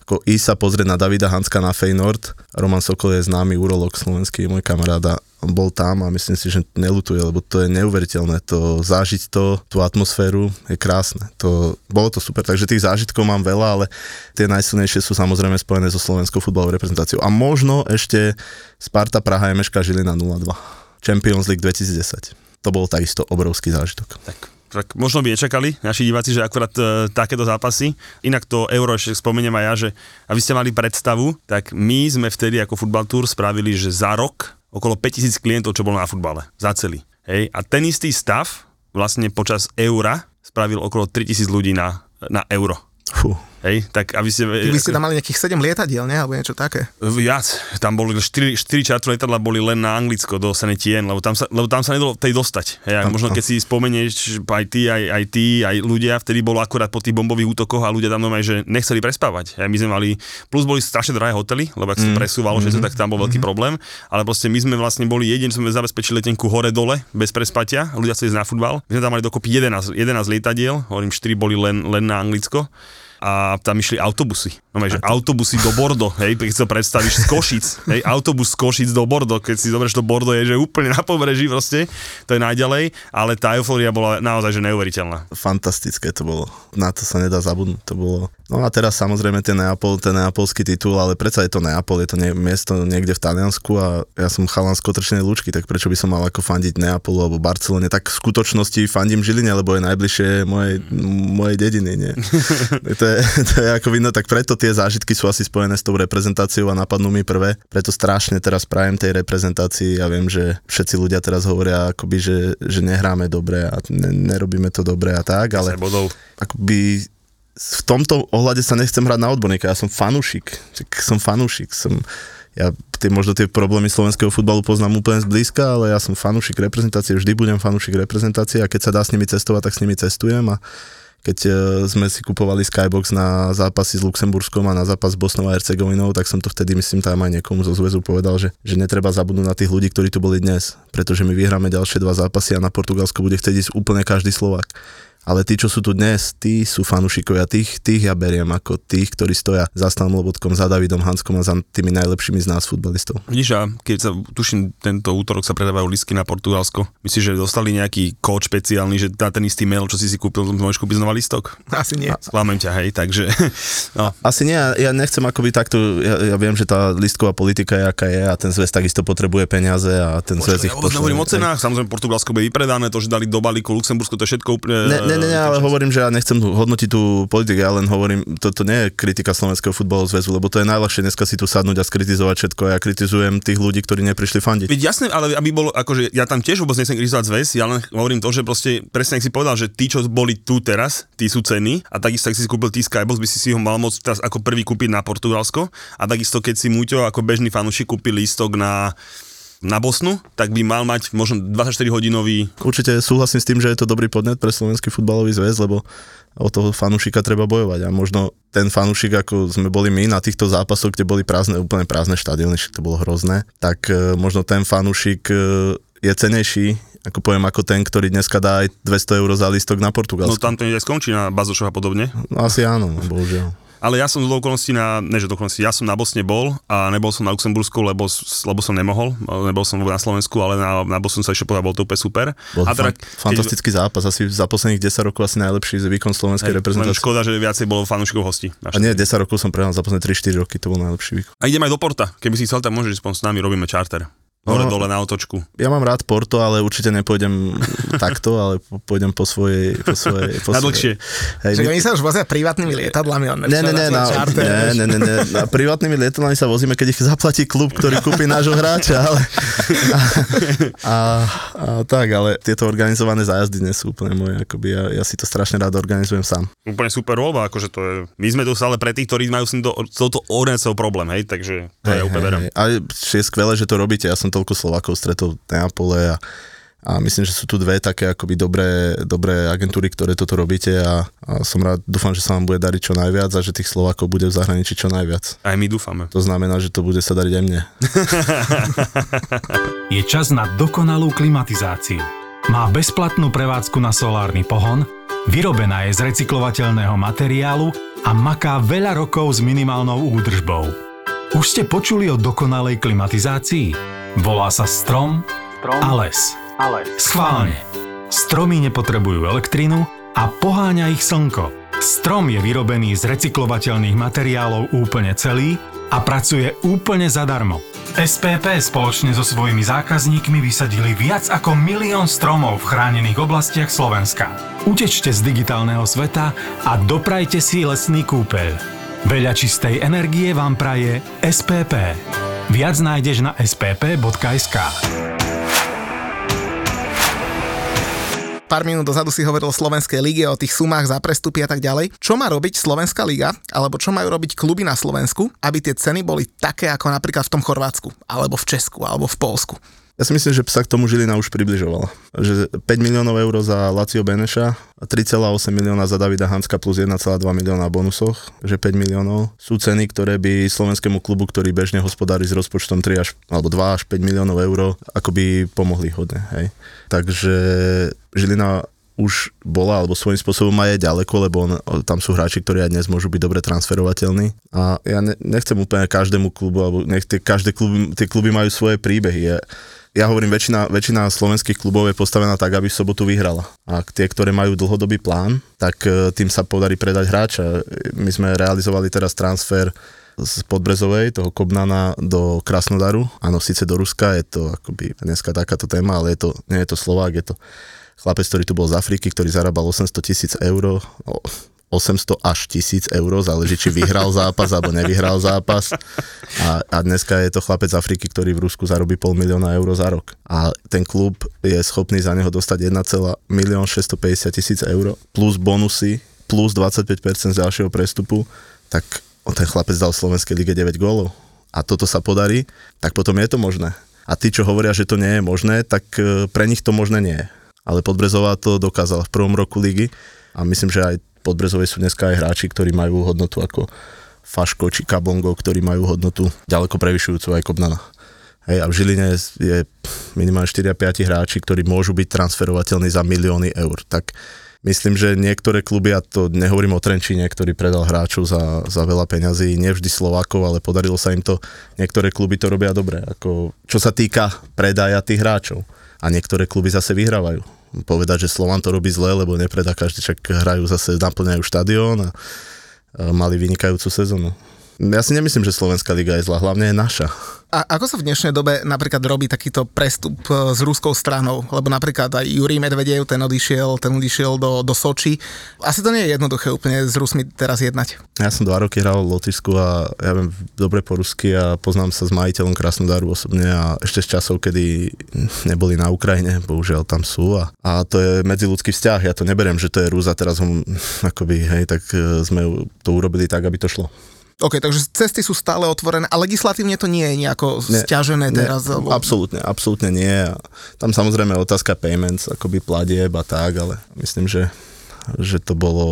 Ako ísť sa pozrieť na Davida Hanska na Feyenoord, Roman Sokol je známy urolog slovenský, môj kamaráda, bol tam a myslím si, že nelutuje, lebo to je neuveriteľné. To zažiť to, tú atmosféru je krásne. To, bolo to super, takže tých zážitkov mám veľa, ale tie najsilnejšie sú samozrejme spojené so slovenskou futbalovou reprezentáciou. A možno ešte Sparta Praha MŠK Žilina 0-2. Champions League 2010. To bol takisto obrovský zážitok. Tak, tak možno by nečakali naši diváci, že akurát e, takéto zápasy. Inak to euro ešte spomeniem aj ja, že aby ste mali predstavu, tak my sme vtedy ako Football Tour spravili, že za rok okolo 5000 klientov, čo bolo na futbale. Za celý. Hej. A ten istý stav vlastne počas eura spravil okolo 3000 ľudí na, na euro. Fú. Hej, tak aby ste... Vy ste tam mali nejakých 7 lietadiel, ne? Alebo niečo také. Viac. Tam boli 4, 4 čartu letadla boli len na Anglicko do Senetien, lebo tam sa, lebo tam sa nedalo tej dostať. Hej, a možno keď si spomenieš aj ty, aj, aj ty, aj ľudia, vtedy bolo akurát po tých bombových útokoch a ľudia tam normálne, že nechceli prespávať. Hej, my sme mali, plus boli strašne drahé hotely, lebo ak sa mm. presúvalo všetko, tak tam bol veľký problém. Ale proste my sme vlastne boli jediní, sme zabezpečili letenku hore-dole, bez prespatia. Ľudia chceli ísť na futbal. My sme tam mali dokopy 11, 11 lietadiel, hovorím, 4 boli len, len na Anglicko a tam išli autobusy. No že autobusy do Bordo, hej, keď si to predstavíš z Košic, hej, autobus z Košic do Bordo, keď si zoberieš to Bordo, je že úplne na pobreží proste, to je najďalej, ale tá eufória bola naozaj že neuveriteľná. Fantastické to bolo. Na to sa nedá zabudnúť. To bolo... No a teraz samozrejme ten Neapol, ten neapolský titul, ale predsa je to Neapol, je to nie, miesto niekde v Taliansku a ja som chalan z Kotrčnej Lučky, tak prečo by som mal ako fandiť Neapolu alebo Barcelone? Tak v skutočnosti fandím Žiline, lebo je najbližšie mojej, mojej dediny, nie? to, je, to je ako vidno, tak preto tie zážitky sú asi spojené s tou reprezentáciou a napadnú mi prvé. Preto strašne teraz prajem tej reprezentácii. Ja viem, že všetci ľudia teraz hovoria akoby, že, že nehráme dobre a ne, nerobíme to dobre a tak, ale akoby v tomto ohľade sa nechcem hrať na odborníka, ja som fanúšik, som fanúšik, som, ja tie, možno tie problémy slovenského futbalu poznám úplne zblízka, ale ja som fanúšik reprezentácie, vždy budem fanúšik reprezentácie a keď sa dá s nimi cestovať, tak s nimi cestujem a keď e, sme si kupovali Skybox na zápasy s Luxemburskom a na zápas s Bosnou a Hercegovinou, tak som to vtedy, myslím, tam aj niekomu zo zväzu povedal, že, že netreba zabudnúť na tých ľudí, ktorí tu boli dnes, pretože my vyhráme ďalšie dva zápasy a na Portugalsko bude chcieť ísť úplne každý Slovak. Ale tí, čo sú tu dnes, tí sú fanúšikovia, tých, tých ja beriem ako tých, ktorí stoja za Stanom Lobotkom, za Davidom Hanskom a za tými najlepšími z nás futbalistov. Vidíš, a keď sa, tuším, tento útorok sa predávajú lístky na Portugalsko, myslíš, že dostali nejaký kód špeciálny, že na ten istý mail, čo si si kúpil, môžeš kúpiť znova lístok? Asi nie. Sklamem ťa, hej, takže... No, Asi nie, ja, nechcem akoby takto, ja, ja viem, že tá listková politika je aká je a ten zväz takisto potrebuje peniaze a ten zväz ich ja vôbec nehovorím o cenách, samozrejme Portugalsko bude vypredané, to, že dali do balíku Luxembursko, to je všetko úplne... Ne, ne, ne, ne, ale hovorím, že ja nechcem hodnotiť tú politiku, ja len hovorím, toto nie je kritika Slovenského futbalového zväzu, lebo to je najľahšie dneska si tu sadnúť a skritizovať všetko. Ja kritizujem tých ľudí, ktorí neprišli fandiť. Veď jasné, ale aby bolo, akože ja tam tiež vôbec nechcem kritizovať zväz, ja len hovorím to, že proste, presne ak si povedal, že tí, čo boli tu teraz, tí sú ceny a takisto, ak si si kúpil tí Skybox, by si si ho mal môcť teraz ako prvý kúpiť na Portugalsko a takisto, keď si Muťo ako bežný fanúšik kúpi lístok na na Bosnu, tak by mal mať možno 24-hodinový Určite súhlasím s tým, že je to dobrý podnet pre Slovenský futbalový zväz, lebo o toho fanúšika treba bojovať a možno ten fanúšik, ako sme boli my na týchto zápasoch, kde boli prázdne, úplne prázdne štadióny, to bolo hrozné, tak e, možno ten fanúšik e, je cenejší, ako poviem, ako ten, ktorý dneska dá aj 200 eur za lístok na No Portugalsko. tam to aj skončí na Bazošov a podobne. No, asi áno, bohužiaľ. Ale ja som do okolností na, ne že do okolností, ja som na Bosne bol a nebol som na Luxembursku, lebo, lebo som nemohol, nebol som na Slovensku, ale na, na Bosnu sa ešte povedal, bol to úplne super. Bol a teda, fantastický keď, zápas, asi za posledných 10 rokov asi najlepší výkon slovenskej hej, reprezentácie. škoda, že viacej bolo fanúšikov hostí. A nie, 10 rokov som prehral za posledné 3-4 roky, to bol najlepší výkon. A ideme aj do Porta, keby si chcel, tak môžeš ísť s nami, robíme charter. Hore no, dole na otočku. Ja mám rád Porto, ale určite nepôjdem takto, ale pôjdem po svojej... Po svojej po na dlhšie. Hej, Čiže oni sa už vozia privátnymi lietadlami. On ne, ne, ne, na, ne, ne, ne, ne, na privátnymi lietadlami sa vozíme, keď ich zaplatí klub, ktorý kúpi nášho hráča, ale... A, a, a, tak, ale tieto organizované zájazdy nie sú úplne moje, akoby ja, ja si to strašne rád organizujem sám. Úplne super voľba, akože to je... My sme tu stále pre tých, ktorí majú s touto organizáciou problém, hej, takže to hej, ja úplne verím. Ale je skvelé, že to robíte, ja som toľko Slovakov stretol v Neapole a, a myslím, že sú tu dve také akoby dobré, dobré agentúry, ktoré toto robíte a, a som rád, dúfam, že sa vám bude dariť čo najviac a že tých Slovakov bude v zahraničí čo najviac. Aj my dúfame. To znamená, že to bude sa dariť aj mne. Je čas na dokonalú klimatizáciu. Má bezplatnú prevádzku na solárny pohon, vyrobená je z recyklovateľného materiálu a maká veľa rokov s minimálnou údržbou. Už ste počuli o dokonalej klimatizácii? Volá sa strom, strom a les. A les. Schválne. Stromy nepotrebujú elektrínu a poháňa ich slnko. Strom je vyrobený z recyklovateľných materiálov úplne celý a pracuje úplne zadarmo. SPP spoločne so svojimi zákazníkmi vysadili viac ako milión stromov v chránených oblastiach Slovenska. Utečte z digitálneho sveta a doprajte si lesný kúpeľ. Veľa čistej energie vám praje SPP. Viac nájdeš na spp.sk. pár minút dozadu si hovoril o Slovenskej lige, o tých sumách za prestupy a tak ďalej. Čo má robiť Slovenská liga, alebo čo majú robiť kluby na Slovensku, aby tie ceny boli také ako napríklad v tom Chorvátsku, alebo v Česku, alebo v Polsku? Ja si myslím, že sa k tomu Žilina už približovala. Že 5 miliónov eur za Lacio Beneša, 3,8 milióna za Davida Hanska plus 1,2 milióna bonusoch, že 5 miliónov sú ceny, ktoré by slovenskému klubu, ktorý bežne hospodári s rozpočtom 3 až, alebo 2 až 5 miliónov eur, akoby pomohli hodne. Hej. Takže Žilina už bola, alebo svojím spôsobom aj ďaleko, lebo on, tam sú hráči, ktorí aj dnes môžu byť dobre transferovateľní. A ja ne, nechcem úplne každému klubu, alebo nech tie, každé kluby, tie kluby majú svoje príbehy. Ja, ja hovorím, väčšina, väčšina slovenských klubov je postavená tak, aby v sobotu vyhrala. A tie, ktoré majú dlhodobý plán, tak e, tým sa podarí predať hráča. My sme realizovali teraz transfer z Podbrezovej, toho Kobnana do Krasnodaru. Áno, síce do Ruska, je to akoby dneska takáto téma, ale je to, nie je to Slovák, je to chlapec, ktorý tu bol z Afriky, ktorý zarábal 800 tisíc eur, 800 až 1000 eur, záleží, či vyhral zápas alebo nevyhral zápas. A, a dneska je to chlapec z Afriky, ktorý v Rusku zarobí pol milióna eur za rok. A ten klub je schopný za neho dostať 1, milión 650 tisíc eur plus bonusy, plus 25% z ďalšieho prestupu, tak ten chlapec dal v Slovenskej lige 9 gólov. A toto sa podarí, tak potom je to možné. A tí, čo hovoria, že to nie je možné, tak e, pre nich to možné nie je ale Podbrezová to dokázala v prvom roku ligy a myslím, že aj Podbrezovej sú dneska aj hráči, ktorí majú hodnotu ako Faško či Kabongo, ktorí majú hodnotu ďaleko prevyšujúcu aj Kobnana. Hej, a v Žiline je minimálne 4 a 5 hráči, ktorí môžu byť transferovateľní za milióny eur. Tak myslím, že niektoré kluby, a to nehovorím o Trenčíne, ktorý predal hráčov za, za veľa peňazí, nevždy Slovákov, ale podarilo sa im to, niektoré kluby to robia dobre, ako čo sa týka predaja tých hráčov a niektoré kluby zase vyhrávajú. Povedať, že Slovan to robí zle, lebo nepredá každý, čak hrajú zase, naplňajú štadión a mali vynikajúcu sezónu. Ja si nemyslím, že Slovenská liga je zlá, hlavne je naša. A ako sa v dnešnej dobe napríklad robí takýto prestup e, s ruskou stranou? Lebo napríklad aj Jurij Medvedev, ten odišiel, ten odišiel do, do Soči. Asi to nie je jednoduché úplne s Rusmi teraz jednať. Ja som dva roky hral v Lotyšsku a ja viem dobre po rusky a poznám sa s majiteľom Krasnodaru osobne a ešte z časov, kedy neboli na Ukrajine, bohužiaľ tam sú a, a to je medziludský vzťah. Ja to neberiem, že to je Rúza, teraz ho akoby, hej, tak e, sme to urobili tak, aby to šlo. OK, takže cesty sú stále otvorené a legislatívne to nie je nejako ne, stiažené teraz? Ne, absolútne, absolútne nie. Tam samozrejme otázka payments, akoby platieb a tak, ale myslím, že, že to bolo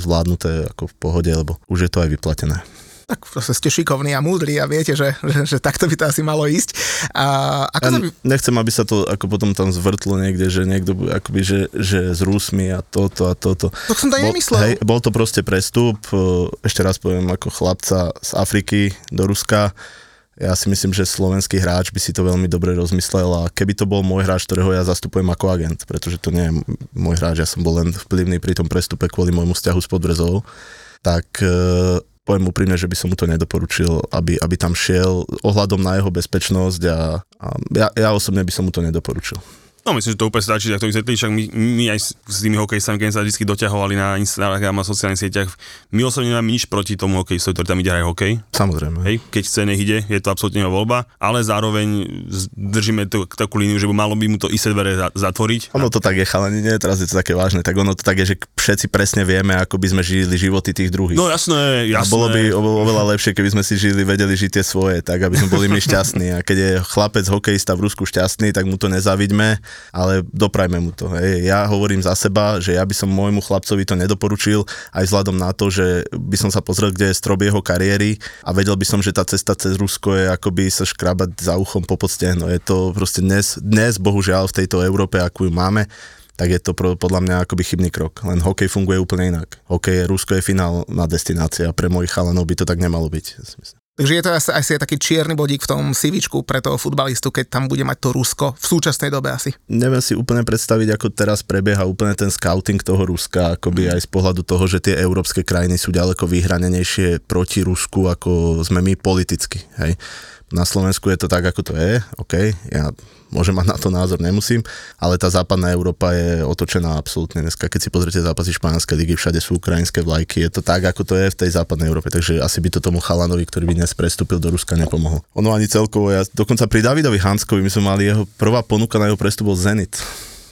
zvládnuté ako v pohode, lebo už je to aj vyplatené. Tak ste šikovní a múdri a viete, že, že, že takto by to asi malo ísť. A ako Ja by... nechcem, aby sa to ako potom tam zvrtlo niekde, že niekto akoby, že, že s Rusmi a toto a toto. Tak som to Bol, nemyslel. hej, bol to proste prestup, e, ešte raz poviem, ako chlapca z Afriky do Ruska. Ja si myslím, že slovenský hráč by si to veľmi dobre rozmyslel a keby to bol môj hráč, ktorého ja zastupujem ako agent, pretože to nie je môj hráč, ja som bol len vplyvný pri tom prestupe kvôli môjmu vzťahu s Podbrezovou, tak e, poviem úprimne, že by som mu to nedoporučil, aby, aby tam šiel ohľadom na jeho bezpečnosť a, a ja, ja osobne by som mu to nedoporučil. No myslím, že to úplne stačí, tak to vysvetlíš, však my, my aj s, s tými hokejistami, keď sa vždy doťahovali na Instagram a sociálnych sieťach, my osobne nemáme nič proti tomu hokejistovi, ktorý tam ide hrať hokej. Samozrejme. Hej, keď chce, nech ide, je to absolútne jeho voľba, ale zároveň držíme tú, takú líniu, že by malo by mu to isté dvere za- zatvoriť. Ono to tak je, chalani, nie, teraz je to také vážne, tak ono to tak je, že všetci presne vieme, ako by sme žili životy tých druhých. No jasné, a jasné. bolo by oveľa lepšie, keby sme si žili, vedeli žiť tie svoje, tak aby sme boli my šťastní. A keď je chlapec hokejista v Rusku šťastný, tak mu to nezaviďme, ale doprajme mu to. Hej. Ja hovorím za seba, že ja by som môjmu chlapcovi to nedoporučil, aj vzhľadom na to, že by som sa pozrel, kde je strop jeho kariéry a vedel by som, že tá cesta cez Rusko je akoby sa škrabať za uchom po podstehno. Je to proste dnes, dnes bohužiaľ v tejto Európe, akú ju máme, tak je to podľa mňa akoby chybný krok. Len hokej funguje úplne inak. Hokej je, Rusko je finálna destinácia. Pre mojich chalanov by to tak nemalo byť. Takže je to asi, asi taký čierny bodík v tom CVčku pre toho futbalistu, keď tam bude mať to Rusko v súčasnej dobe asi. Neviem si úplne predstaviť, ako teraz prebieha úplne ten scouting toho Ruska, akoby aj z pohľadu toho, že tie európske krajiny sú ďaleko vyhranenejšie proti Rusku, ako sme my politicky. Hej. Na Slovensku je to tak, ako to je, OK, ja môžem mať na to názor, nemusím, ale tá západná Európa je otočená absolútne dneska. Keď si pozrite zápasy španielskej ligy, všade sú ukrajinské vlajky, je to tak, ako to je v tej západnej Európe, takže asi by to tomu chalanovi, ktorý by dnes prestúpil do Ruska, nepomohlo. Ono ani celkovo, ja dokonca pri Davidovi Hanskovi, my sme mali jeho prvá ponuka na jeho prestup bol Zenit.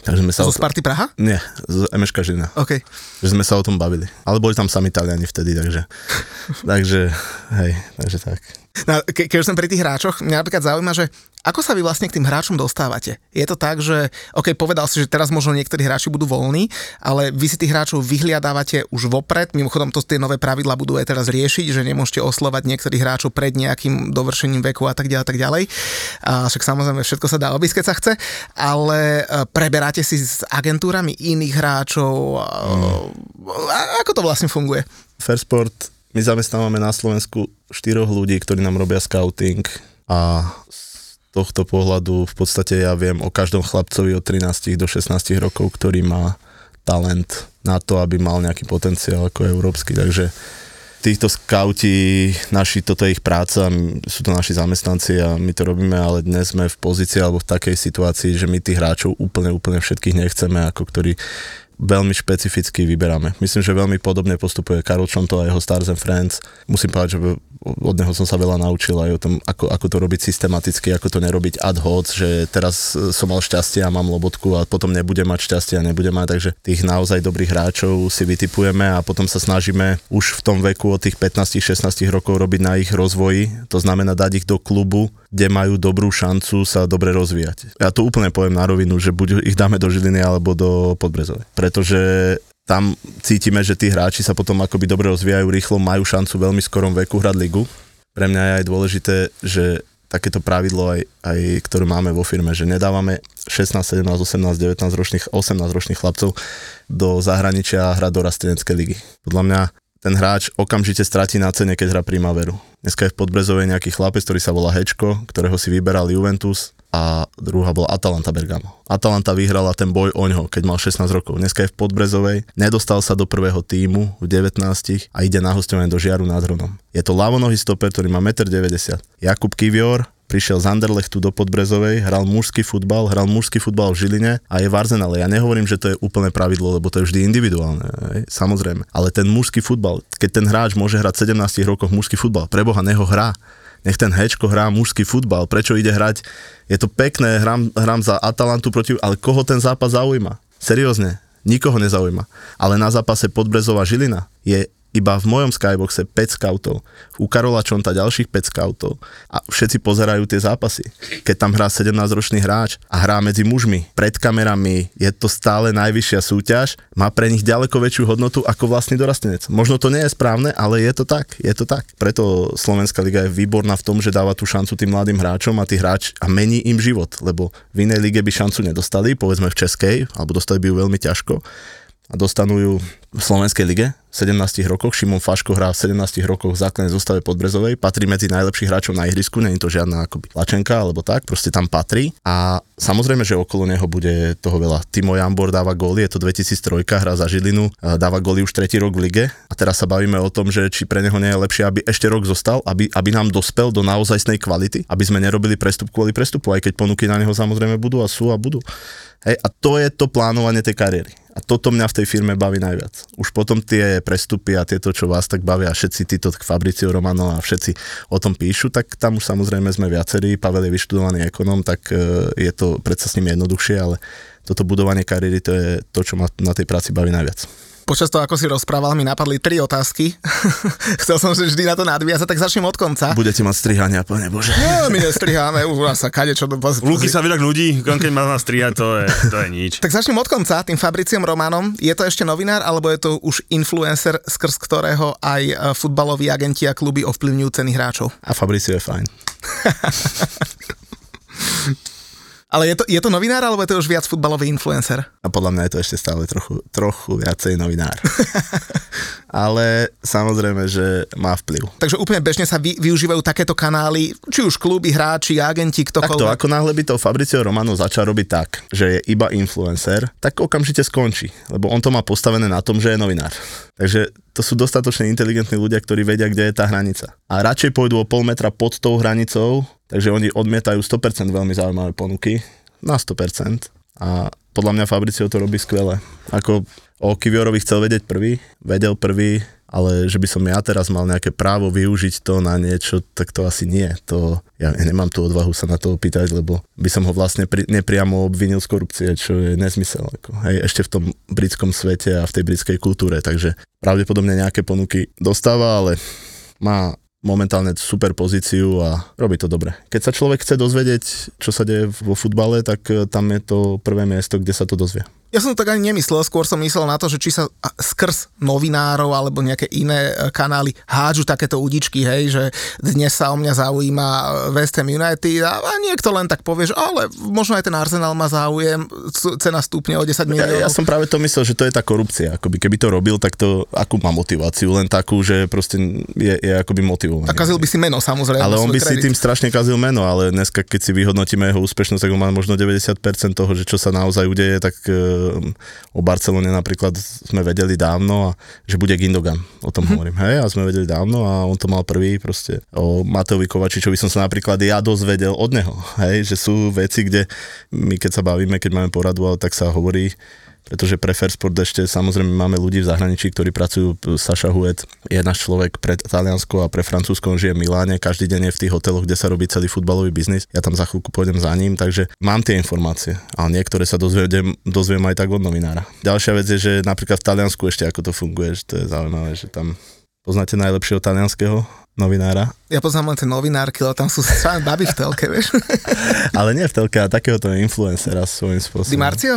Takže sme sa Zo Sparty Praha? Nie, z MŠK Žilina. OK. Že sme sa o tom bavili. Ale boli tam sami Taliani vtedy, takže... takže, hej, takže tak. No, ke, keď už som pri tých hráčoch, mňa napríklad zaujíma, že ako sa vy vlastne k tým hráčom dostávate? Je to tak, že, OK, povedal si, že teraz možno niektorí hráči budú voľní, ale vy si tých hráčov vyhliadávate už vopred, mimochodom to tie nové pravidla budú aj teraz riešiť, že nemôžete oslovať niektorých hráčov pred nejakým dovršením veku a tak ďalej, a tak ďalej. A však samozrejme všetko sa dá obísť, keď sa chce, ale e, preberáte si s agentúrami iných hráčov, a, ako to vlastne funguje? Fairsport, my zamestnávame na Slovensku štyroch ľudí, ktorí nám robia scouting a z tohto pohľadu v podstate ja viem o každom chlapcovi od 13 do 16 rokov, ktorý má talent na to, aby mal nejaký potenciál ako európsky, takže týchto skauti, naši, toto je ich práca, sú to naši zamestnanci a my to robíme, ale dnes sme v pozícii alebo v takej situácii, že my tých hráčov úplne, úplne všetkých nechceme, ako ktorí veľmi špecificky vyberáme. Myslím, že veľmi podobne postupuje Karol Čonto a jeho Stars and Friends. Musím povedať, že od neho som sa veľa naučil aj o tom, ako, ako to robiť systematicky, ako to nerobiť ad hoc, že teraz e, som mal šťastie a mám lobotku a potom nebudem mať šťastie a nebudem mať, takže tých naozaj dobrých hráčov si vytipujeme a potom sa snažíme už v tom veku od tých 15-16 rokov robiť na ich rozvoji, to znamená dať ich do klubu, kde majú dobrú šancu sa dobre rozvíjať. Ja to úplne poviem na rovinu, že buď ich dáme do Žiliny alebo do Podbrezovej. Pretože tam cítime, že tí hráči sa potom akoby dobre rozvíjajú rýchlo, majú šancu veľmi skorom veku hrať ligu. Pre mňa je aj dôležité, že takéto pravidlo aj, aj ktoré máme vo firme, že nedávame 16, 17, 18, 19 ročných, 18 ročných chlapcov do zahraničia hrať do rasteneckej ligy. Podľa mňa ten hráč okamžite stratí na cene, keď hrá Primaveru. Dneska je v Podbrezovej nejaký chlapec, ktorý sa volá Hečko, ktorého si vyberal Juventus a druhá bola Atalanta Bergamo. Atalanta vyhrala ten boj o ňo, keď mal 16 rokov. Dneska je v Podbrezovej, nedostal sa do prvého týmu v 19 a ide na hostovanie do Žiaru nad Hronom. Je to ľavonohý stoper, ktorý má 1,90 m. Jakub Kivior, prišiel z Anderlechtu do Podbrezovej, hral mužský futbal, hral mužský futbal v Žiline a je v Arsenale. Ja nehovorím, že to je úplné pravidlo, lebo to je vždy individuálne, hej, samozrejme. Ale ten mužský futbal, keď ten hráč môže hrať v 17 rokoch mužský futbal, preboha, neho hrá. Nech ten Hečko hrá mužský futbal. Prečo ide hrať? Je to pekné, hrám, hrám za Atalantu proti... Ale koho ten zápas zaujíma? Seriózne, nikoho nezaujíma. Ale na zápase Podbrezová Žilina je iba v mojom skyboxe 5 scoutov, u Karola Čonta ďalších 5 scoutov a všetci pozerajú tie zápasy. Keď tam hrá 17-ročný hráč a hrá medzi mužmi, pred kamerami, je to stále najvyššia súťaž, má pre nich ďaleko väčšiu hodnotu ako vlastný dorastenec. Možno to nie je správne, ale je to tak, je to tak. Preto Slovenská liga je výborná v tom, že dáva tú šancu tým mladým hráčom a tí hráč a mení im život, lebo v inej lige by šancu nedostali, povedzme v Českej, alebo dostali by ju veľmi ťažko a dostanú ju v Slovenskej lige v 17 rokoch. Šimon Faško hrá v 17 rokoch v základnej zostave Podbrezovej, patrí medzi najlepších hráčov na ihrisku, je to žiadna akoby lačenka alebo tak, proste tam patrí. A samozrejme, že okolo neho bude toho veľa. Timo Jambor dáva góly, je to 2003, hrá za Žilinu, dáva góly už tretí rok v lige a teraz sa bavíme o tom, že či pre neho nie je lepšie, aby ešte rok zostal, aby, aby nám dospel do naozajstnej kvality, aby sme nerobili prestup kvôli prestupu, aj keď ponuky na neho samozrejme budú a sú a budú. Hej, a to je to plánovanie tej kariéry. A toto mňa v tej firme baví najviac. Už potom tie prestupy a tieto, čo vás tak bavia, všetci títo Fabricio Romano a všetci o tom píšu, tak tam už samozrejme sme viacerí. Pavel je vyštudovaný ekonom, tak e, je to predsa s ním jednoduchšie, ale toto budovanie kariéry to je to, čo ma na tej práci baví najviac. Počas toho, ako si rozprával, mi napadli tri otázky. Chcel som si vždy na to nadviazať, tak začnem od konca. Budete mať strihania, pane Bože. No, my nestriháme, už nás sa kade čo... Luky sa vydak ľudí, keď má nás strihať, to je, to je nič. Tak začnem od konca, tým Fabriciom Romanom. Je to ešte novinár, alebo je to už influencer, skrz ktorého aj e, futbaloví agenti a kluby ovplyvňujú ceny hráčov? A Fabricio je fajn. Ale je to, je to novinár, alebo je to už viac futbalový influencer? A podľa mňa je to ešte stále trochu, trochu viacej novinár. Ale samozrejme, že má vplyv. Takže úplne bežne sa vy, využívajú takéto kanály, či už kluby, hráči, agenti, ktokoľvek. Takto, ako náhle by to Fabricio Romano začal robiť tak, že je iba influencer, tak okamžite skončí, lebo on to má postavené na tom, že je novinár. Takže to sú dostatočne inteligentní ľudia, ktorí vedia, kde je tá hranica. A radšej pôjdu o pol metra pod tou hranicou, Takže oni odmietajú 100% veľmi zaujímavé ponuky, na 100%. A podľa mňa Fabricio to robí skvele. Ako o Kiviorovi chcel vedieť prvý, vedel prvý, ale že by som ja teraz mal nejaké právo využiť to na niečo, tak to asi nie. To, ja nemám tú odvahu sa na to opýtať, lebo by som ho vlastne pri, nepriamo obvinil z korupcie, čo je nezmysel. Ako, hej, ešte v tom britskom svete a v tej britskej kultúre, takže pravdepodobne nejaké ponuky dostáva, ale má momentálne super pozíciu a robí to dobre. Keď sa človek chce dozvedieť, čo sa deje vo futbale, tak eh, tam je to prvé miesto, kde sa to dozvie. Ja som tak ani nemyslel, skôr som myslel na to, že či sa skrz novinárov alebo nejaké iné e, kanály hádžu takéto udičky, hej, že dnes sa o mňa zaujíma West Ham United a, a niekto len tak povie, že ale možno aj ten Arsenal má záujem, cena stúpne o 10 miliónov. Ja, ja som práve to myslel, že to je tá korupcia. Akoby keby to robil, tak to akú má motiváciu? Len takú, že proste je, je akoby motivovaný. A kazil by si meno, samozrejme. Ale on by kredit. si tým strašne kazil meno, ale dneska, keď si vyhodnotíme jeho úspešnosť, tak on má možno 90% toho, že čo sa naozaj udeje, tak e, o Barcelone napríklad sme vedeli dávno, a, že bude Gindogan, o tom mm-hmm. hovorím, hej, a sme vedeli dávno a on to mal prvý proste. O Mateovi Kovačičovi som sa napríklad ja dozvedel od neho, hej, že sú veci, kde my keď sa bavíme, keď máme poradu, tak sa hovorí, pretože pre Fairsport ešte samozrejme máme ľudí v zahraničí, ktorí pracujú, Saša Huet je náš človek pre Taliansko a pre Francúzsko, on žije v Miláne, každý deň je v tých hoteloch, kde sa robí celý futbalový biznis. Ja tam za chvíľku pôjdem za ním, takže mám tie informácie, ale niektoré sa dozviem, dozviem aj tak od novinára. Ďalšia vec je, že napríklad v Taliansku ešte ako to funguje, že to je zaujímavé, že tam poznáte najlepšieho talianského novinára. Ja poznám len tie novinárky, ale tam sú sám baby v telke, vieš. ale nie v telke, a takéhoto influencera svojím spôsobom. Di Marcio?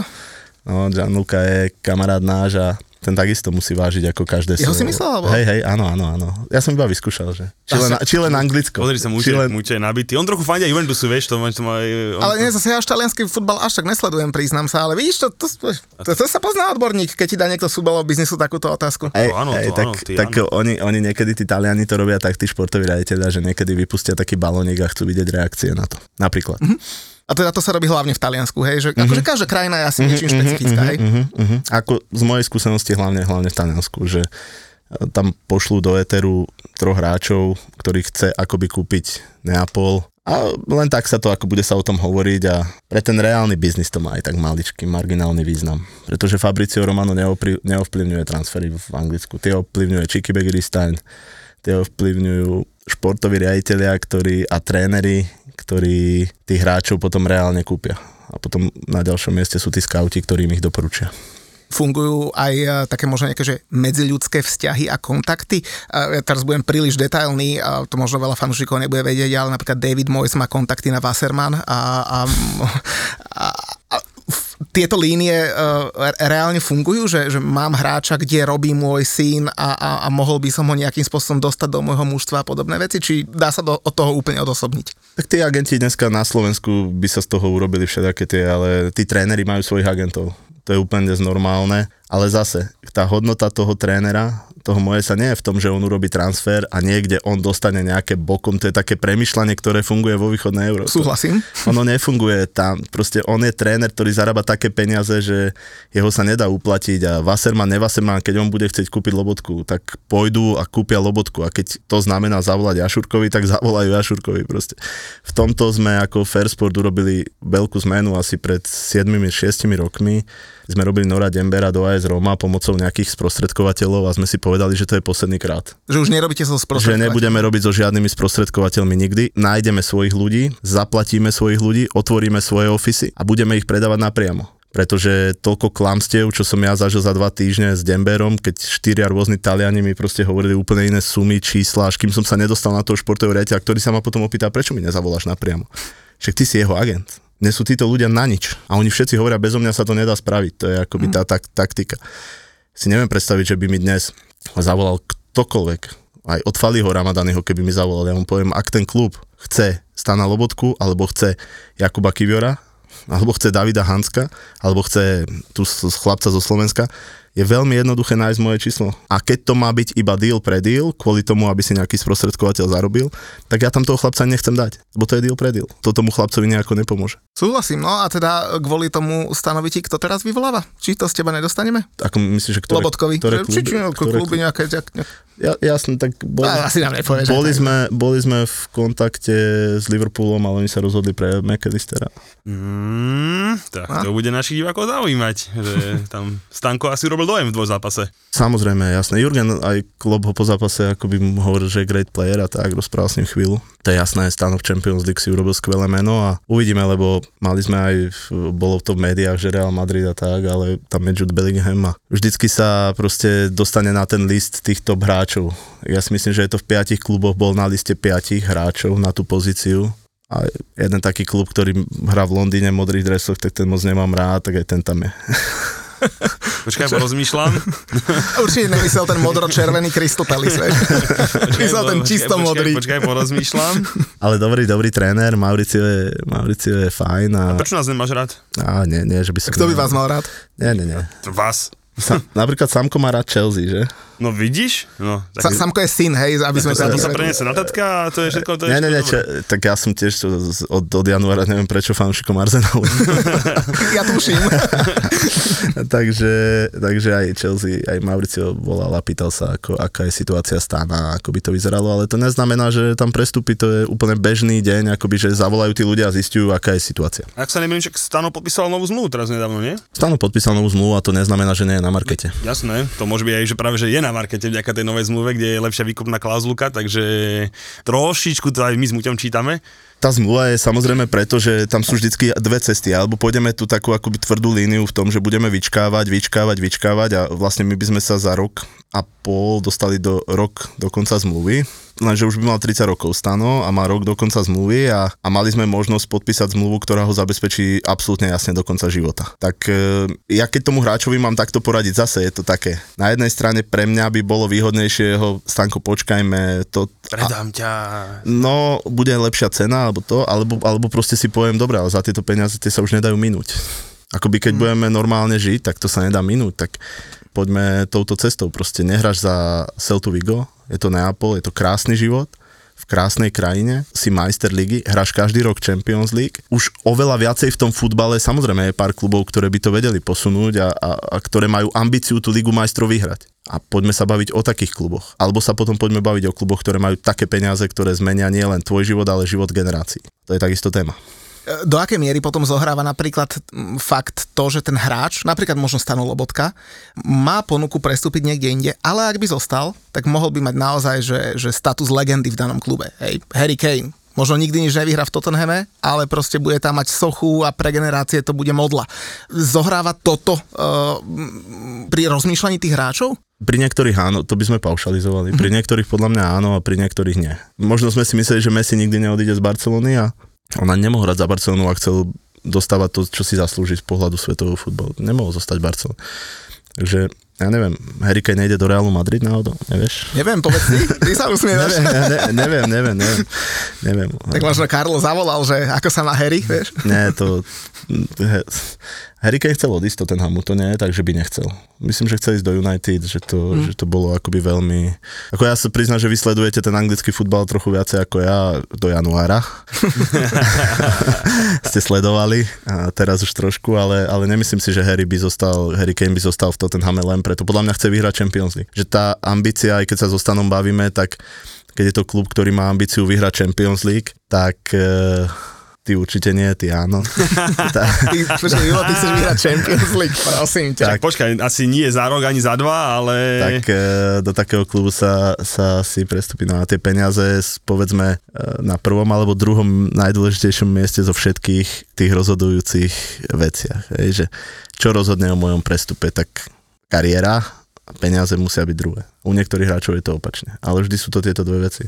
No, Gianluca je kamarát náš a ten takisto musí vážiť ako každé Jeho si myslel, alebo? Hej, hej, áno, áno, áno. Ja som iba vyskúšal, že. Či len, či len anglicko. Pozri sa, Muče, len... Muče je nabitý. On trochu fandia Juventusu, vieš, to, to má... On... Ale nie, zase ja až talianský futbal až tak nesledujem, priznám sa, ale vidíš, to, to, to, to, to sa pozná odborník, keď ti dá niekto z futbalového biznisu takúto otázku. Hej, áno, hej, to, tak, áno, tak áno. Oni, oni niekedy, tí Taliani to robia tak, tí športoví raditeľia, že niekedy vypustia taký balónik a chcú vidieť reakcie na to. Napríklad. Mm-hmm. A teda to sa robí hlavne v Taliansku, hej, že mm-hmm. akože každá krajina je asi mm-hmm, niečím špecifická, mm-hmm, hej. Mm-hmm. Ako z mojej skúsenosti hlavne, hlavne v Taliansku, že e, tam pošlú do Eteru troch hráčov, ktorí chce akoby kúpiť Neapol a len tak sa to, ako bude sa o tom hovoriť a pre ten reálny biznis to má aj tak maličký, marginálny význam. Pretože Fabricio Romano neovplyvňuje transfery v Anglicku. Tie ovplyvňuje Chicky Begiristain, tie ovplyvňujú športoví riaditeľia ktorí, a tréneri, ktorí tých hráčov potom reálne kúpia. A potom na ďalšom mieste sú tí skauti, ktorí im ich doporučia. fungujú aj e, také možno nejaké že medziľudské vzťahy a kontakty. Ja teraz budem príliš detailný, a to možno veľa fanúšikov nebude vedieť, ale napríklad David Moyes má kontakty na Wasserman a, a, a tieto línie uh, reálne fungujú, že, že mám hráča, kde robí môj syn a, a, a mohol by som ho nejakým spôsobom dostať do môjho mužstva a podobné veci, či dá sa do, od toho úplne odosobniť? Tak tí agenti dneska na Slovensku by sa z toho urobili všetaké tie, ale tí tréneri majú svojich agentov. To je úplne normálne, ale zase tá hodnota toho trénera toho moje sa nie je v tom, že on urobí transfer a niekde on dostane nejaké bokom. To je také premyšľanie, ktoré funguje vo východnej Európe. Súhlasím. Ono nefunguje tam. Proste on je tréner, ktorý zarába také peniaze, že jeho sa nedá uplatiť a Wasserman, nevasserman, keď on bude chcieť kúpiť lobotku, tak pôjdu a kúpia lobotku a keď to znamená zavolať Jašurkovi, tak zavolajú Jašurkovi proste. V tomto sme ako Fairsport urobili veľkú zmenu asi pred 7-6 rokmi. Sme robili Nora Dembera do AS Roma pomocou nejakých sprostredkovateľov a sme si povedali, že to je posledný krát. Že už nerobíte so sprostredkovateľmi. Že nebudeme robiť so žiadnymi sprostredkovateľmi nikdy. Nájdeme svojich ľudí, zaplatíme svojich ľudí, otvoríme svoje ofisy a budeme ich predávať napriamo pretože toľko klamstiev, čo som ja zažil za dva týždne s Demberom, keď štyria rôzni Taliani mi proste hovorili úplne iné sumy, čísla, až kým som sa nedostal na toho športového riaditeľa, ktorý sa ma potom opýta, prečo mi nezavoláš napriamo. Však ty si jeho agent. Nie sú títo ľudia na nič. A oni všetci hovoria, bezo mňa sa to nedá spraviť. To je akoby tá tak, taktika. Si neviem predstaviť, že by mi dnes zavolal ktokoľvek, aj od Faliho Ramadanyho, keby mi zavolal, ja mu poviem, ak ten klub chce Stana Lobotku, alebo chce Jakuba Kiviora, alebo chce Davida Hanska, alebo chce tu chlapca zo Slovenska, je veľmi jednoduché nájsť moje číslo. A keď to má byť iba deal pre deal, kvôli tomu, aby si nejaký sprostredkovateľ zarobil, tak ja tam toho chlapca nechcem dať, lebo to je deal pre deal. To tomu chlapcovi nejako nepomôže. Súhlasím, no a teda kvôli tomu stanovíte, kto teraz vyvoláva? Či to z teba nedostaneme? Ako myslíš, že ktoré, Lobotkovi. ktoré kluby? Či, či, ktoré kluby nejaké, nejaké, ja, jasne, tak boli, no, asi nám nepovieš, boli, sme, boli sme v kontakte s Liverpoolom, ale oni sa rozhodli pre McAllistera. Mm, tak a? to bude našich divákov zaujímať, že tam Stanko asi urobil dojem v dvoj zápase. Samozrejme, jasné. Jurgen aj klub ho po zápase ako by mu hovoril, že je great player a tak, rozprával s ním chvíľu. To je jasné, Stanov Champions League si urobil skvelé meno a uvidíme, lebo mali sme aj, bolo to v médiách, že Real Madrid a tak, ale tam je Jude Bellingham a vždycky sa proste dostane na ten list týchto hráčov. Ja si myslím, že je to v piatich kluboch, bol na liste piatich hráčov na tú pozíciu. A jeden taký klub, ktorý hrá v Londýne v modrých dresoch, tak ten moc nemám rád, tak aj ten tam je. Počkaj, porozmýšľam. Určite nemyslel ten modro-červený Crystal Palace, Myslel ten čisto počkaj, modrý. Počkaj, porozmýšľam. Ale dobrý, dobrý tréner, Mauricio je, Mauricio je fajn. A... a prečo nás nemáš rád? Á, nie, nie, že by som... Kto by vás mal rád? Nie, nie, nie. Vás. Sa, napríklad Samko má rád Chelsea, že? No vidíš? No, tak... Sa, Samko je syn, hej, aby sme sa... To sa preniesie na tatka a to je všetko... To je nie, nie, čo, tak ja som tiež od, od januára, neviem prečo, fanúšikom Arsenalu. ja tuším. takže, takže aj Chelsea, aj Mauricio volal a pýtal sa, ako, aká je situácia stána, ako by to vyzeralo, ale to neznamená, že tam prestupy, to je úplne bežný deň, akoby, že zavolajú tí ľudia a zistujú, aká je situácia. Ak sa neviem, že Stano podpísal novú zmluvu teraz nedávno, nie? Stano podpísal novú zmluvu a to neznamená, že nie je na markete. Jasné, to môže byť aj, že práve, že je na markete vďaka tej novej zmluve, kde je lepšia výkupná klauzulka, takže trošičku to aj my s Muťom čítame. Tá zmluva je samozrejme preto, že tam sú vždycky dve cesty, alebo pôjdeme tu takú akoby tvrdú líniu v tom, že budeme vyčkávať, vyčkávať, vyčkávať a vlastne my by sme sa za rok a pol dostali do rok do konca zmluvy lenže už by mal 30 rokov stano a má rok do konca zmluvy a, a mali sme možnosť podpísať zmluvu, ktorá ho zabezpečí absolútne jasne do konca života. Tak e, ja keď tomu hráčovi mám takto poradiť, zase je to také. Na jednej strane pre mňa by bolo výhodnejšie ho, Stanko, počkajme, to... Predám ťa. No, bude lepšia cena, alebo to, alebo, alebo proste si poviem, dobre, ale za tieto peniaze tie sa už nedajú minúť. Akoby keď hmm. budeme normálne žiť, tak to sa nedá minúť, tak poďme touto cestou. Proste nehráš za Celtu Vigo, je to Neapol, je to krásny život, v krásnej krajine, si majster ligy, hráš každý rok Champions League. Už oveľa viacej v tom futbale, samozrejme je pár klubov, ktoré by to vedeli posunúť a, a, a ktoré majú ambíciu tú ligu majstrov vyhrať. A poďme sa baviť o takých kluboch. Alebo sa potom poďme baviť o kluboch, ktoré majú také peniaze, ktoré zmenia nielen tvoj život, ale život generácií. To je takisto téma do akej miery potom zohráva napríklad fakt to, že ten hráč, napríklad možno Stano Lobotka, má ponuku prestúpiť niekde inde, ale ak by zostal, tak mohol by mať naozaj, že, že status legendy v danom klube. Hej, Harry Kane, Možno nikdy nič nevyhrá v Tottenhame, ale proste bude tam mať sochu a pre generácie to bude modla. Zohráva toto uh, pri rozmýšľaní tých hráčov? Pri niektorých áno, to by sme paušalizovali. Pri niektorých podľa mňa áno a pri niektorých nie. Možno sme si mysleli, že Messi nikdy neodíde z Barcelony a ona nemohol hrať za Barcelonu a chcel dostávať to, čo si zaslúži z pohľadu svetového futbalu. Nemohol zostať Barcelona. Takže ja neviem, Harry Kane nejde do Realu Madrid náhodou, nevieš? Neviem, povedz ty, ty sa usmievaš. neviem, ne, neviem, neviem, neviem, neviem. Tak možno Karlo zavolal, že ako sa má Harry, vieš? Nie, to... Harry Kane chcel odísť Tottenhamu, to nie je tak, že by nechcel. Myslím, že chcel ísť do United, že to, mm. že to bolo akoby veľmi... Ako ja sa priznám, že vysledujete ten anglický futbal trochu viacej ako ja do januára. Ste sledovali a teraz už trošku, ale, ale nemyslím si, že Harry by zostal, Harry Kane by zostal v Tottenhame len preto. Podľa mňa chce vyhrať Champions League. Že tá ambícia, aj keď sa so Stanom bavíme, tak keď je to klub, ktorý má ambíciu vyhrať Champions League, tak... E, Ty určite nie, ty áno. ty, počkaj, Julo, ty chceš vyhrať Champions League, prosím ťa. Tak, počkaj, asi nie za rok ani za dva, ale... Tak e, do takého klubu sa, sa si prestupí na tie peniaze, povedzme, e, na prvom alebo druhom najdôležitejšom mieste zo všetkých tých rozhodujúcich veciach. Hej, že čo rozhodne o mojom prestupe, tak kariéra, peniaze musia byť druhé. U niektorých hráčov je to opačne, ale vždy sú to tieto dve veci.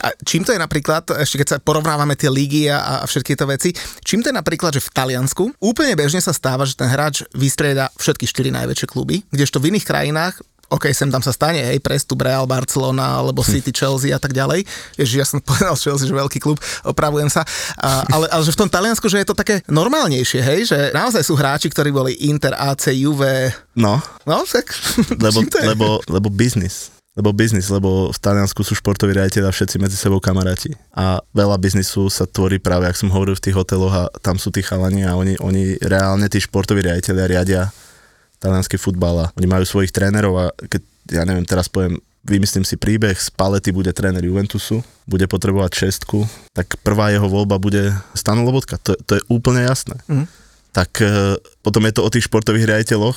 A čím to je napríklad, ešte keď sa porovnávame tie lígy a, a všetky tieto veci, čím to je napríklad, že v Taliansku úplne bežne sa stáva, že ten hráč vystrieda všetky štyri najväčšie kluby, kdežto v iných krajinách OK, sem tam sa stane, hej, prestup Real Barcelona, alebo hm. City, Chelsea a tak ďalej. Ježiš, ja som povedal Chelsea, že veľký klub, opravujem sa. A, ale, ale že v tom Taliansku, že je to také normálnejšie, hej, že naozaj sú hráči, ktorí boli Inter, AC, Juve. No. No, tak. Lebo, lebo, lebo biznis lebo biznis, lebo v Taliansku sú športoví riaditeľa všetci medzi sebou kamaráti. A veľa biznisu sa tvorí práve, ak som hovoril, v tých hoteloch a tam sú tí chalani a oni, oni reálne, tí športoví riaditeľia riadia talianský futbal a oni majú svojich trénerov a keď, ja neviem, teraz poviem, vymyslím si príbeh, z Palety bude tréner Juventusu, bude potrebovať šestku, tak prvá jeho voľba bude Stanu Lobotka, to, to je úplne jasné. Mm. Tak e, potom je to o tých športových riaditeľoch,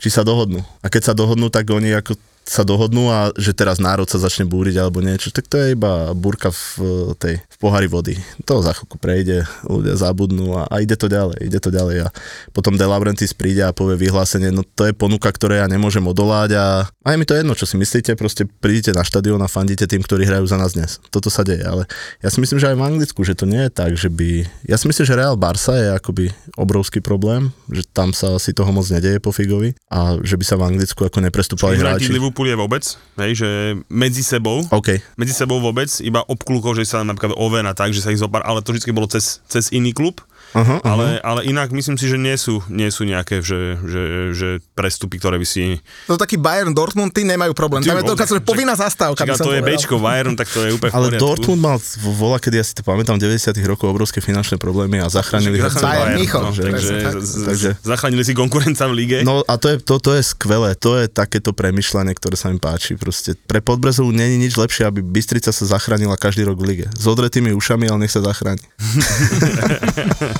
či sa dohodnú. A keď sa dohodnú, tak oni ako sa dohodnú a že teraz národ sa začne búriť alebo niečo, tak to je iba búrka v tej v pohári vody. To za chvíľku prejde, ľudia zabudnú a, a ide to ďalej, ide to ďalej a potom De Laurentiis príde a povie vyhlásenie, no to je ponuka, ktoré ja nemôžem odolať a aj mi to jedno, čo si myslíte, proste prídete na štadión a fandíte tým, ktorí hrajú za nás dnes. Toto sa deje, ale ja si myslím, že aj v Anglicku, že to nie je tak, že by... Ja si myslím, že Real Barca je akoby obrovský problém, že tam sa si toho moc nedeje po Figovi a že by sa v Anglicku ako neprestúpali hráči. Liverpool je vôbec, hej, že medzi sebou, okay. medzi sebou vôbec, iba obklúkov, že sa napríklad ovena tak, že sa ich zopár, ale to vždy bolo cez, cez iný klub, Uh-huh, ale, ale inak myslím si, že nie sú, nie sú nejaké že, že, že prestupy, ktoré by si... To taký Bayern Dortmund, tí nemajú problém. Tam je to že povinná zastávka. Čiže to je Bčko Bayern, tak to je úplne Ale Dortmund mal vola, kedy ja si to pamätám, 90 rokov obrovské finančné problémy a zachránili ho Bayern, no, takže, takže, zachránili si konkurenca v lige. No a to je, to, to je skvelé, to je takéto premyšľanie, ktoré sa mi páči. Proste pre Podbrezovú není nič lepšie, aby Bystrica sa zachránila každý rok v lige. S odretými ušami, ale nech sa zachráni.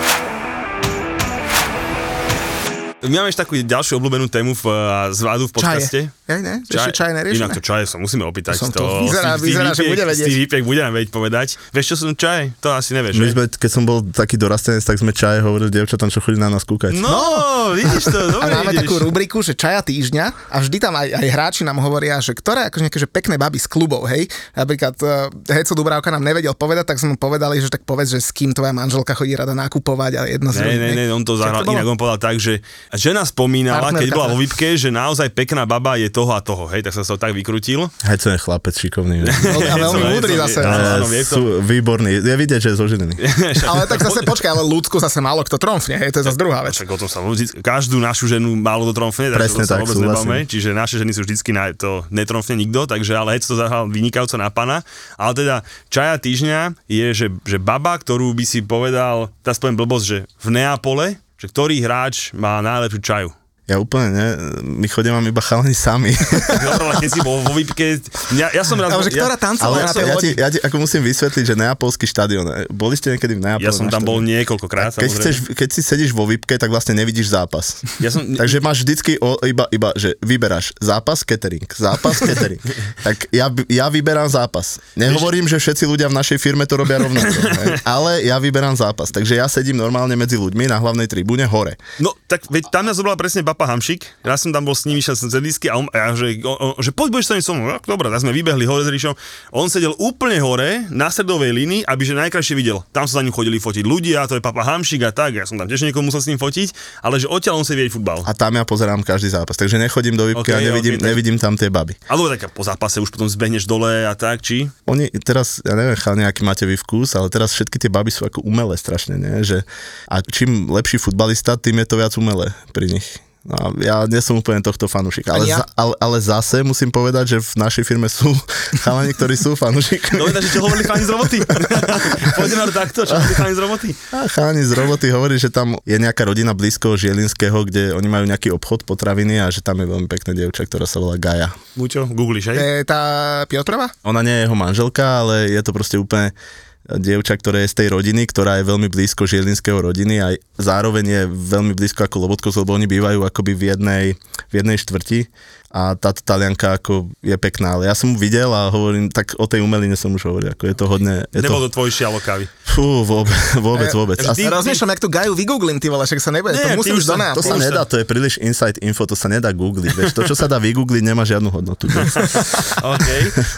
My máme ešte takú ďalšiu obľúbenú tému v, z Vádu v podcaste. Čaje. Ja, ne? Čaj, čaj neriešime. Inak to čaje sa musíme opýtať. To, to, to vyzerá, vyzerá, že bude vedieť. Hipek budeme vedieť povedať. Vieš, čo sú čaj? To asi nevieš. My sme, keď som bol taký dorastenec, tak sme čaj hovorili dievčatám, čo chodí na nás kúkať. No, no vidíš to, dobre A máme vidíš. takú rubriku, že čaja týždňa a vždy tam aj, aj hráči nám hovoria, že ktoré akože nejaké že pekné baby z klubov, hej. Napríklad uh, Heco Dubravka nám nevedel povedať, tak sme mu povedali, že tak povedz, že s kým tvoja manželka chodí rada nakupovať a jedno z Ne, ne, ne, on to zahral, inak on povedal tak, že žena spomínala, keď bola vo výpke, že naozaj pekná baba je toho a toho, hej, tak sa to tak vykrutil. Hej, to je chlapec šikovný. a veľmi múdry zase. Áno, sú výborný, je vidieť, že je zoženený. ale tak zase počkaj, ale ľudku zase málo kto tromfne, hej, to je zase druhá vec. Však o tom sa každú našu ženu málo to tromfne, Presne tak, vôbec nebáme, čiže naše ženy sú vždycky na to netromfne nikto, takže ale hej, to zahral vynikajúco na pana. Ale teda čaja týždňa je, že, že baba, ktorú by si povedal, teraz poviem blbosť, že v Neapole, že ktorý hráč má najlepšiu čaju. Ja úplne ne, my chodím iba chalani sami. Dobre, keď si bol vo výpke, ja, ja som raz... Ale že ja, ktorá tancovala Ale na ja, tej ja, ti, ja ti ako musím vysvetliť, že neapolský štadión, e, boli ste niekedy v Neapole? ja som tam bol niekoľkokrát, keď, chceš, keď si sedíš vo VIPke, tak vlastne nevidíš zápas. Ja som, Takže máš vždycky o, iba, iba, že vyberáš zápas, catering, zápas, catering. tak ja, ja vyberám zápas. Nehovorím, že všetci ľudia v našej firme to robia rovnako, ale ja vyberám zápas. Takže ja sedím normálne medzi ľuďmi na hlavnej tribúne hore. No, tak veď tam nás zobrala presne Papa Hamšik, ja som tam bol s ním, išiel som cez disky a on, a že, on, on, že poď, budeš sa so mnou. Ja, Dobre, tak sme vybehli hore s Ríšom. On sedel úplne hore, na stredovej línii, aby že najkrajšie videl. Tam sa za ním chodili fotiť ľudia, to je Papa Hamšik a tak, ja som tam tiež niekoho musel s ním fotiť, ale že odtiaľ on si vie futbal. A tam ja pozerám každý zápas. Takže nechodím do VIPky Ok, a nevidím, ok, tak- nevidím tam tie baby. Ale tak po zápase už potom zbehneš dole a tak, či? Oni teraz, ja neviem, chalani, aký máte vy vkus, ale teraz všetky tie baby sú ako umelé strašne, nie? Že, a čím lepší futbalista, tým je to viac umelé pri nich. No, ja nie som úplne tohto fanúšik, ale, ja? za, ale, ale zase musím povedať, že v našej firme sú chalani, ktorí sú fanúšikmi. Dobre, takže čo hovorili chalani z roboty? Poďme na to takto, čo hovorili chalani z roboty? A chalani z roboty hovorí, že tam je nejaká rodina blízko Žielinského, kde oni majú nejaký obchod potraviny a že tam je veľmi pekná dievča, ktorá sa volá Gaja. Muťo, googliš, hej? je tá Piotrova? Ona nie je jeho manželka, ale je to proste úplne dievča, ktoré je z tej rodiny, ktorá je veľmi blízko žielinského rodiny a zároveň je veľmi blízko ako Lobotko, lebo oni bývajú akoby v jednej, v jednej štvrti a táto talianka ako je pekná, ale ja som mu videl a hovorím, tak o tej umeline som už hovoril, ako je to hodne, je Nebol to, to tvoj šialo kávy. fú, vôbec, vôbec, vôbec. A Ty- Rozmýšľam, jak tu Gaju vygooglím, ty vole, však sa nebude, to Nie, ty musím už do to sa nedá, to je príliš inside info, to sa nedá googliť, vieš, to, čo sa dá vygoogliť, nemá žiadnu hodnotu. OK.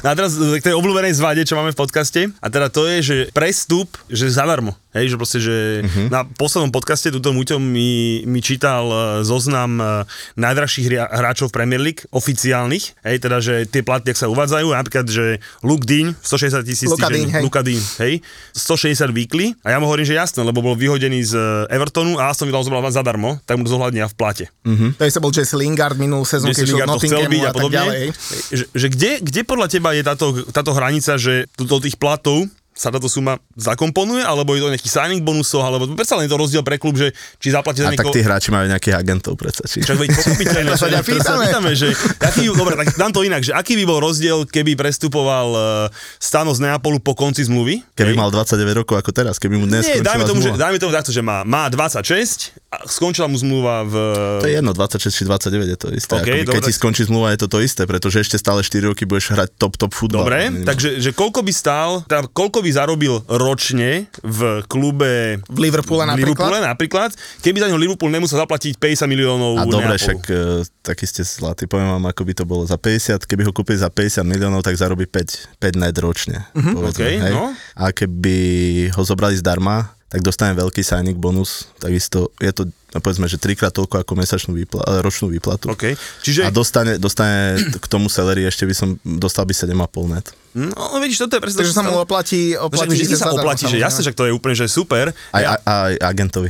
No a teraz k tej obľúbenej zvade, čo máme v podcaste. A teda to je, že prestup, že zadarmo. Hej, že proste, že uh-huh. na poslednom podcaste túto Muťo mi, mi čítal e, zoznam e, najdražších hráčov Premier League, oficiálnych. Hej, teda, že tie platy, ak sa uvádzajú, napríklad, že Luke Dean, 160 tisíc Luka Dean, hej. Luka Dean, hej, 160 weekly. A ja mu hovorím, že jasné, lebo bol vyhodený z e, Evertonu a Aston Villa ho zobral zadarmo, tak mu to zohľadnia v plate. To je sa bol Jesse Lingard minulú sezónu, keď Lingard to chcel byť a a tak podobne. Že, že kde, kde podľa teba je táto, táto hranica, že do tých platov sa táto suma zakomponuje, alebo je to nejaký signing bonusov, alebo predsa len je to rozdiel pre klub, že či zaplatíte A za tak niekoho... tí hráči majú nejakých agentov predsa. Či... Však veď pochopiteľne, sa že- pýtame. pýtame, že aký, dobre, tak dám to inak, že aký by bol rozdiel, keby prestupoval uh, Stano z Neapolu po konci zmluvy? Keby Hej. mal 29 rokov ako teraz, keby mu dnes Nie, dajme tomu, že, zmluva. dajme tomu takto, že má, má 26 a skončila mu zmluva v... To je jedno, 26 či 29 je to isté. OK, Akoby, keď dobre. ti skončí zmluva, je to to isté, pretože ešte stále 4 roky budeš hrať top, top futbal. Dobre, Minimálne. takže že koľko by stál, teda koľko by zarobil ročne v klube V Liverpoole v Liverpoole napríklad. napríklad, keby za ňo Liverpool nemusel zaplatiť 50 miliónov A dobre, však e, taký ste zlatý, poviem vám, ako by to bolo za 50, keby ho kúpili za 50 miliónov, tak zarobí 5, 5 net ročne. Uh-huh. Povedzme, OK, hej? no. A keby ho zobrali zdarma, tak dostane veľký signing bonus, takisto je to no povedzme, že trikrát toľko ako mesačnú výpla- ročnú výplatu. OK, čiže... A dostane, dostane k tomu celery ešte by som dostal by 7,5 net. No, vidíš, toto je presne... Takže sa mu oplatí, No oplatí však vždy sa oplatí, že jasne, že to je úplne že super. Aj, Ja- aj, aj agentovi.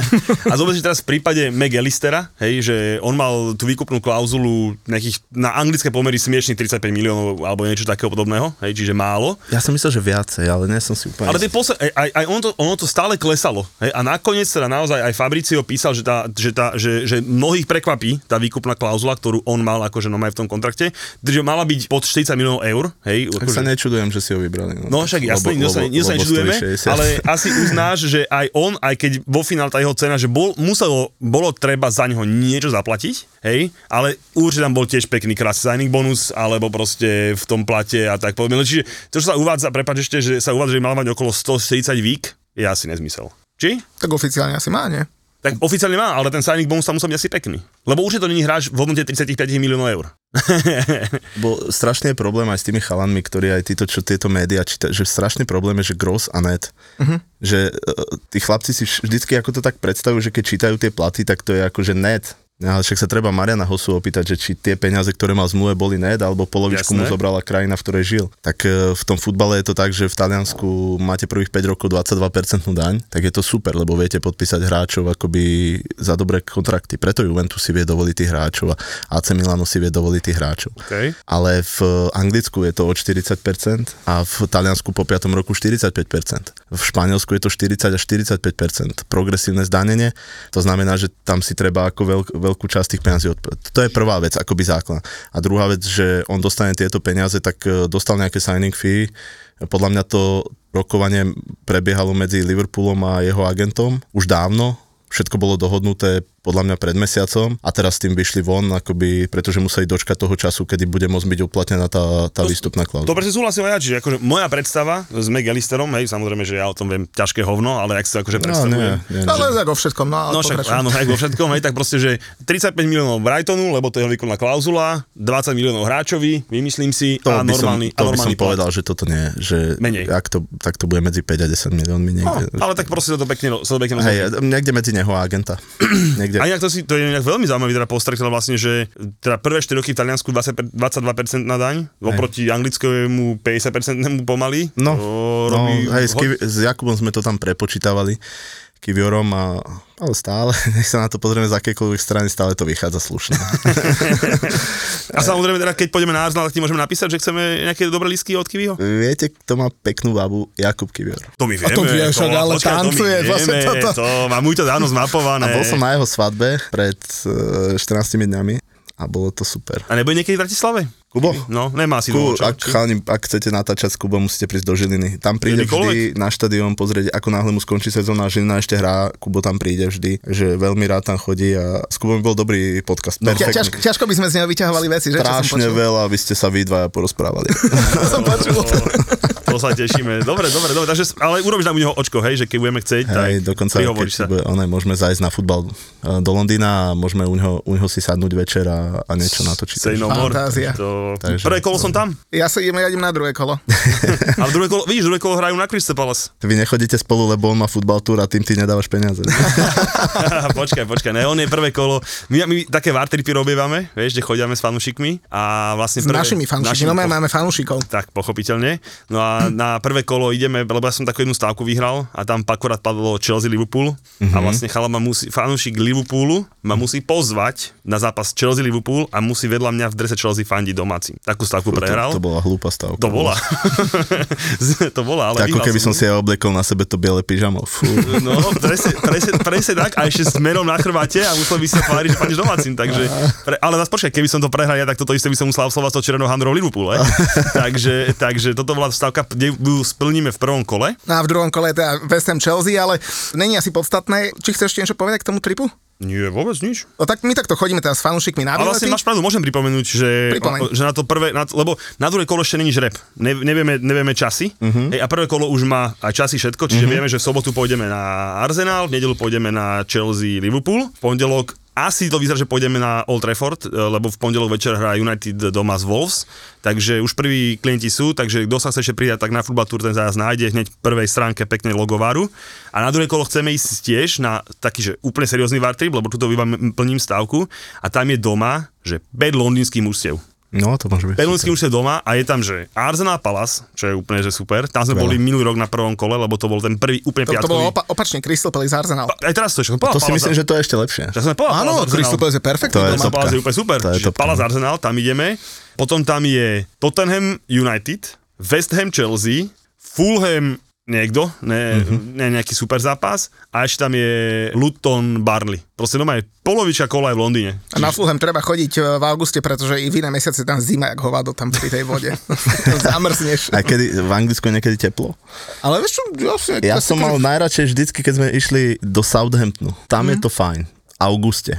A zober si teraz v prípade McAllistera, hej, že on mal tú výkupnú klauzulu nejakých na anglické pomery smiešných 35 miliónov alebo niečo takého podobného, hej, čiže málo. Ja som myslel, že viacej, ale nie som si úplne... Ale tie posle, aj, aj, aj ono, to, ono to stále klesalo. Hej? A nakoniec teda naozaj aj Fabricio písal, že, tá, že, tá, že, že mnohých prekvapí tá výkupná klauzula, ktorú on mal akože no v tom kontrakte, že mala byť pod 40 miliónov eur. Hej? Tak Akože, sa nečudujem, že si ho vybrali. No však jasne, nikto sa, nikto sa lebo nečudujeme, stojí 60. ale asi uznáš, že aj on, aj keď vo finále tá jeho cena, že bol, muselo, bolo treba za neho niečo zaplatiť, hej, ale určite tam bol tiež pekný krásny signing bonus, alebo proste v tom plate a tak povedme. Čiže to, čo sa uvádza, prepáč ešte, že sa uvádza, že mal mať okolo 140 vík, je asi nezmysel. Či? Tak oficiálne asi má, nie? Tak oficiálne má, ale ten signing bonus tam musí byť asi pekný. Lebo určite to není hráč v hodnote 35 miliónov eur. Bo strašný problém aj s tými chalanmi, ktorí aj títo, čo tieto médiá číta, že strašný problém je, že gross a net. Uh-huh. Že uh, tí chlapci si vždycky ako to tak predstavujú, že keď čítajú tie platy, tak to je ako že net. Ale však sa treba Mariana Hosu opýtať, že či tie peniaze, ktoré mal v zmluve, boli net, alebo polovičku mu Jasné. zobrala krajina, v ktorej žil. Tak e, v tom futbale je to tak, že v Taliansku máte prvých 5 rokov 22% daň, tak je to super, lebo viete podpísať hráčov akoby za dobré kontrakty. Preto Juventus si vie dovoliť tých hráčov a AC Milano si vie dovoliť tých hráčov. Okay. Ale v Anglicku je to od 40% a v Taliansku po 5. roku 45%. V Španielsku je to 40 až 45%. Progresívne zdanenie, to znamená, že tam si treba ako veľk, veľkú veľkú časť tých peniazí odp- To je prvá vec, akoby základ. A druhá vec, že on dostane tieto peniaze, tak e, dostal nejaké signing fee. Podľa mňa to rokovanie prebiehalo medzi Liverpoolom a jeho agentom už dávno. Všetko bolo dohodnuté podľa mňa pred mesiacom a teraz s tým vyšli von, akoby, pretože museli dočkať toho času, kedy bude môcť byť uplatnená tá, tá výstupná klauzula. To presne súhlasím aj ja, čiže akože moja predstava s McAllisterom, hej, samozrejme, že ja o tom viem ťažké hovno, ale ak si to akože predstavujem. No, nie, nie, Ale tak vo všetkom, no, No však, áno, aj vo všetkom, hej, tak proste, že 35 miliónov Brightonu, lebo to je výkonná klauzula, 20 miliónov hráčovi, vymyslím si, to a by som, normálny, to a by som normálny plat. povedal, že toto nie, že Menej. Ak to, tak to bude medzi 5 a 10 miliónmi No, niekde. ale tak proste sa to pekne, sa to pekne Hej, niekde medzi neho a agenta. niekde. A inak to, si, to je inak veľmi zaujímavý teda postrek, teda vlastne, že teda prvé 4 roky v Taliansku 20, per- 22% na daň, oproti anglickému 50% pomaly. No, to no robí hej, s, ho- Kivi, s Jakubom sme to tam prepočítavali. Kiviorom a ale stále, nech sa na to pozrieme z akékoľvek strany, stále to vychádza slušne. A samozrejme, teda, keď pôjdeme na Arsenal, tak ti môžeme napísať, že chceme nejaké dobré lístky od Kiviho? Viete, kto má peknú babu? Jakub Kivior. To my vieme. to vieš, to, ale počkaj, tancuje, to my vlastne vieme, toto. to má mu to dávno zmapované. A bol som na jeho svadbe pred uh, 14 dňami a bolo to super. A nebude niekedy v Bratislave? Kubo? No, nemá si Ku, ak, chalani, ak chcete natáčať s Kubom, musíte prísť do Žiliny. Tam príde Kedykoľvek? vždy na štadión pozrieť, ako náhle mu skončí sezóna a Žilina ešte hrá, Kubo tam príde vždy, že veľmi rád tam chodí a s Kubom bol dobrý podcast. Ťa, Perfektný. ťažko, ťažko by sme z neho vyťahovali veci, že? Strašne veľa, aby ste sa vy dvaja porozprávali. To som počul. To sa tešíme. Dobre, dobre, dobre. Takže, ale urobíš nám u neho očko, hej, že keď budeme chcieť, tak Hej, dokonca prihovoríš sa. keď bude, one, môžeme zajsť na futbal eh, do Londýna a môžeme u neho, u neho si sadnúť večer a, a niečo natočiť. Say no more. Fantázia. To... Takže- Prvé kolo som tam. Ja sa idem, ja idem na druhé kolo. Ale druhé kolo, vidíš, druhé kolo hrajú na Crystal Palace. Vy nechodíte spolu, lebo on má futbal túr a tým ty nedávaš peniaze. počkaj, počkaj, ne, on je prvé kolo. My, my také vartripy robievame, vieš, že chodíme s fanúšikmi a vlastne S prvé, našimi fanúšikmi, no my máme fanúšikov. Tak, pochopiteľne. No a na prvé kolo ideme, lebo ja som takú jednu stávku vyhral a tam akorát padlo Chelsea Liverpool a vlastne chala ma musí, fanúšik Liverpoolu ma musí pozvať na zápas Chelsea Liverpool a musí vedľa mňa v drese Chelsea fandiť domáci. Takú stávku prehral. To, to bola hlúpa stavka. To bola. to bola, ale Tak ako vyhral keby som som. si ja oblekol na sebe to biele pyžamo. Fú. No, presne, presne, presne tak a ešte s merom na chrbate a musel by sa tváriť, že fandíš domácim, takže, pre, ale zase počkaj, keby som to prehral ja, tak toto isté by som musel absolvovať s tou červenou handrou Liverpool, takže, takže toto bola stavka, kde ju splníme v prvom kole. No a v druhom kole je teda West Ham Chelsea, ale není asi podstatné. Či chceš ešte niečo povedať k tomu tripu? Nie, vôbec nič. No tak my takto chodíme teraz s fanúšikmi na Ale vlastne máš pravdu, môžem pripomenúť, že, Pripomeň. že na to prvé, na, lebo na druhé kolo ešte není žreb. Ne, nevieme, nevieme časy. Uh-huh. Hej, a prvé kolo už má aj časy všetko, čiže uh-huh. vieme, že v sobotu pôjdeme na Arsenal, v nedelu pôjdeme na Chelsea Liverpool, v pondelok asi to vyzerá, že pôjdeme na Old Trafford, e, lebo v pondelok večer hrá United doma z Wolves, takže už prví klienti sú, takže kto sa chce ešte pridať, tak na Football Tour ten zájazd nájde hneď v prvej stránke pekne logovaru. A na druhé kolo chceme ísť tiež na taký, že úplne seriózny war trip, lebo tuto bývam, plním stávku a tam je doma, že 5 londýnskych mužstiev. No, to môže byť. Berlínsky už je doma a je tam, že Arsenal Palace, čo je úplne že super. Tam sme Veľa. boli minulý rok na prvom kole, lebo to bol ten prvý úplne To, to piatkový. bolo opa- opačne, Crystal Palace Arsenal. Aj teraz to ešte. To si myslím, že to je ešte lepšie. Že sme povedal, Áno, Crystal Palace je perfektný To je doma. Palace je úplne super. To je Čiže topka. Palace Arsenal, tam ideme. Potom tam je Tottenham United, West Ham Chelsea, Fulham niekto, ne, Mhm. ne nejaký super zápas a ešte tam je Luton Barley. Proste doma je polovička kola aj v Londýne. A na Fulham treba chodiť e, v auguste, pretože i v iné mesiace tam zima, jak hovado tam pri tej vode. Zamrzneš. A kedy, v Anglicku je niekedy teplo? Ale vieš čo, vlastne, Ja som mal najradšej vždycky, keď sme išli do Southamptonu. Tam je to fajn. Auguste.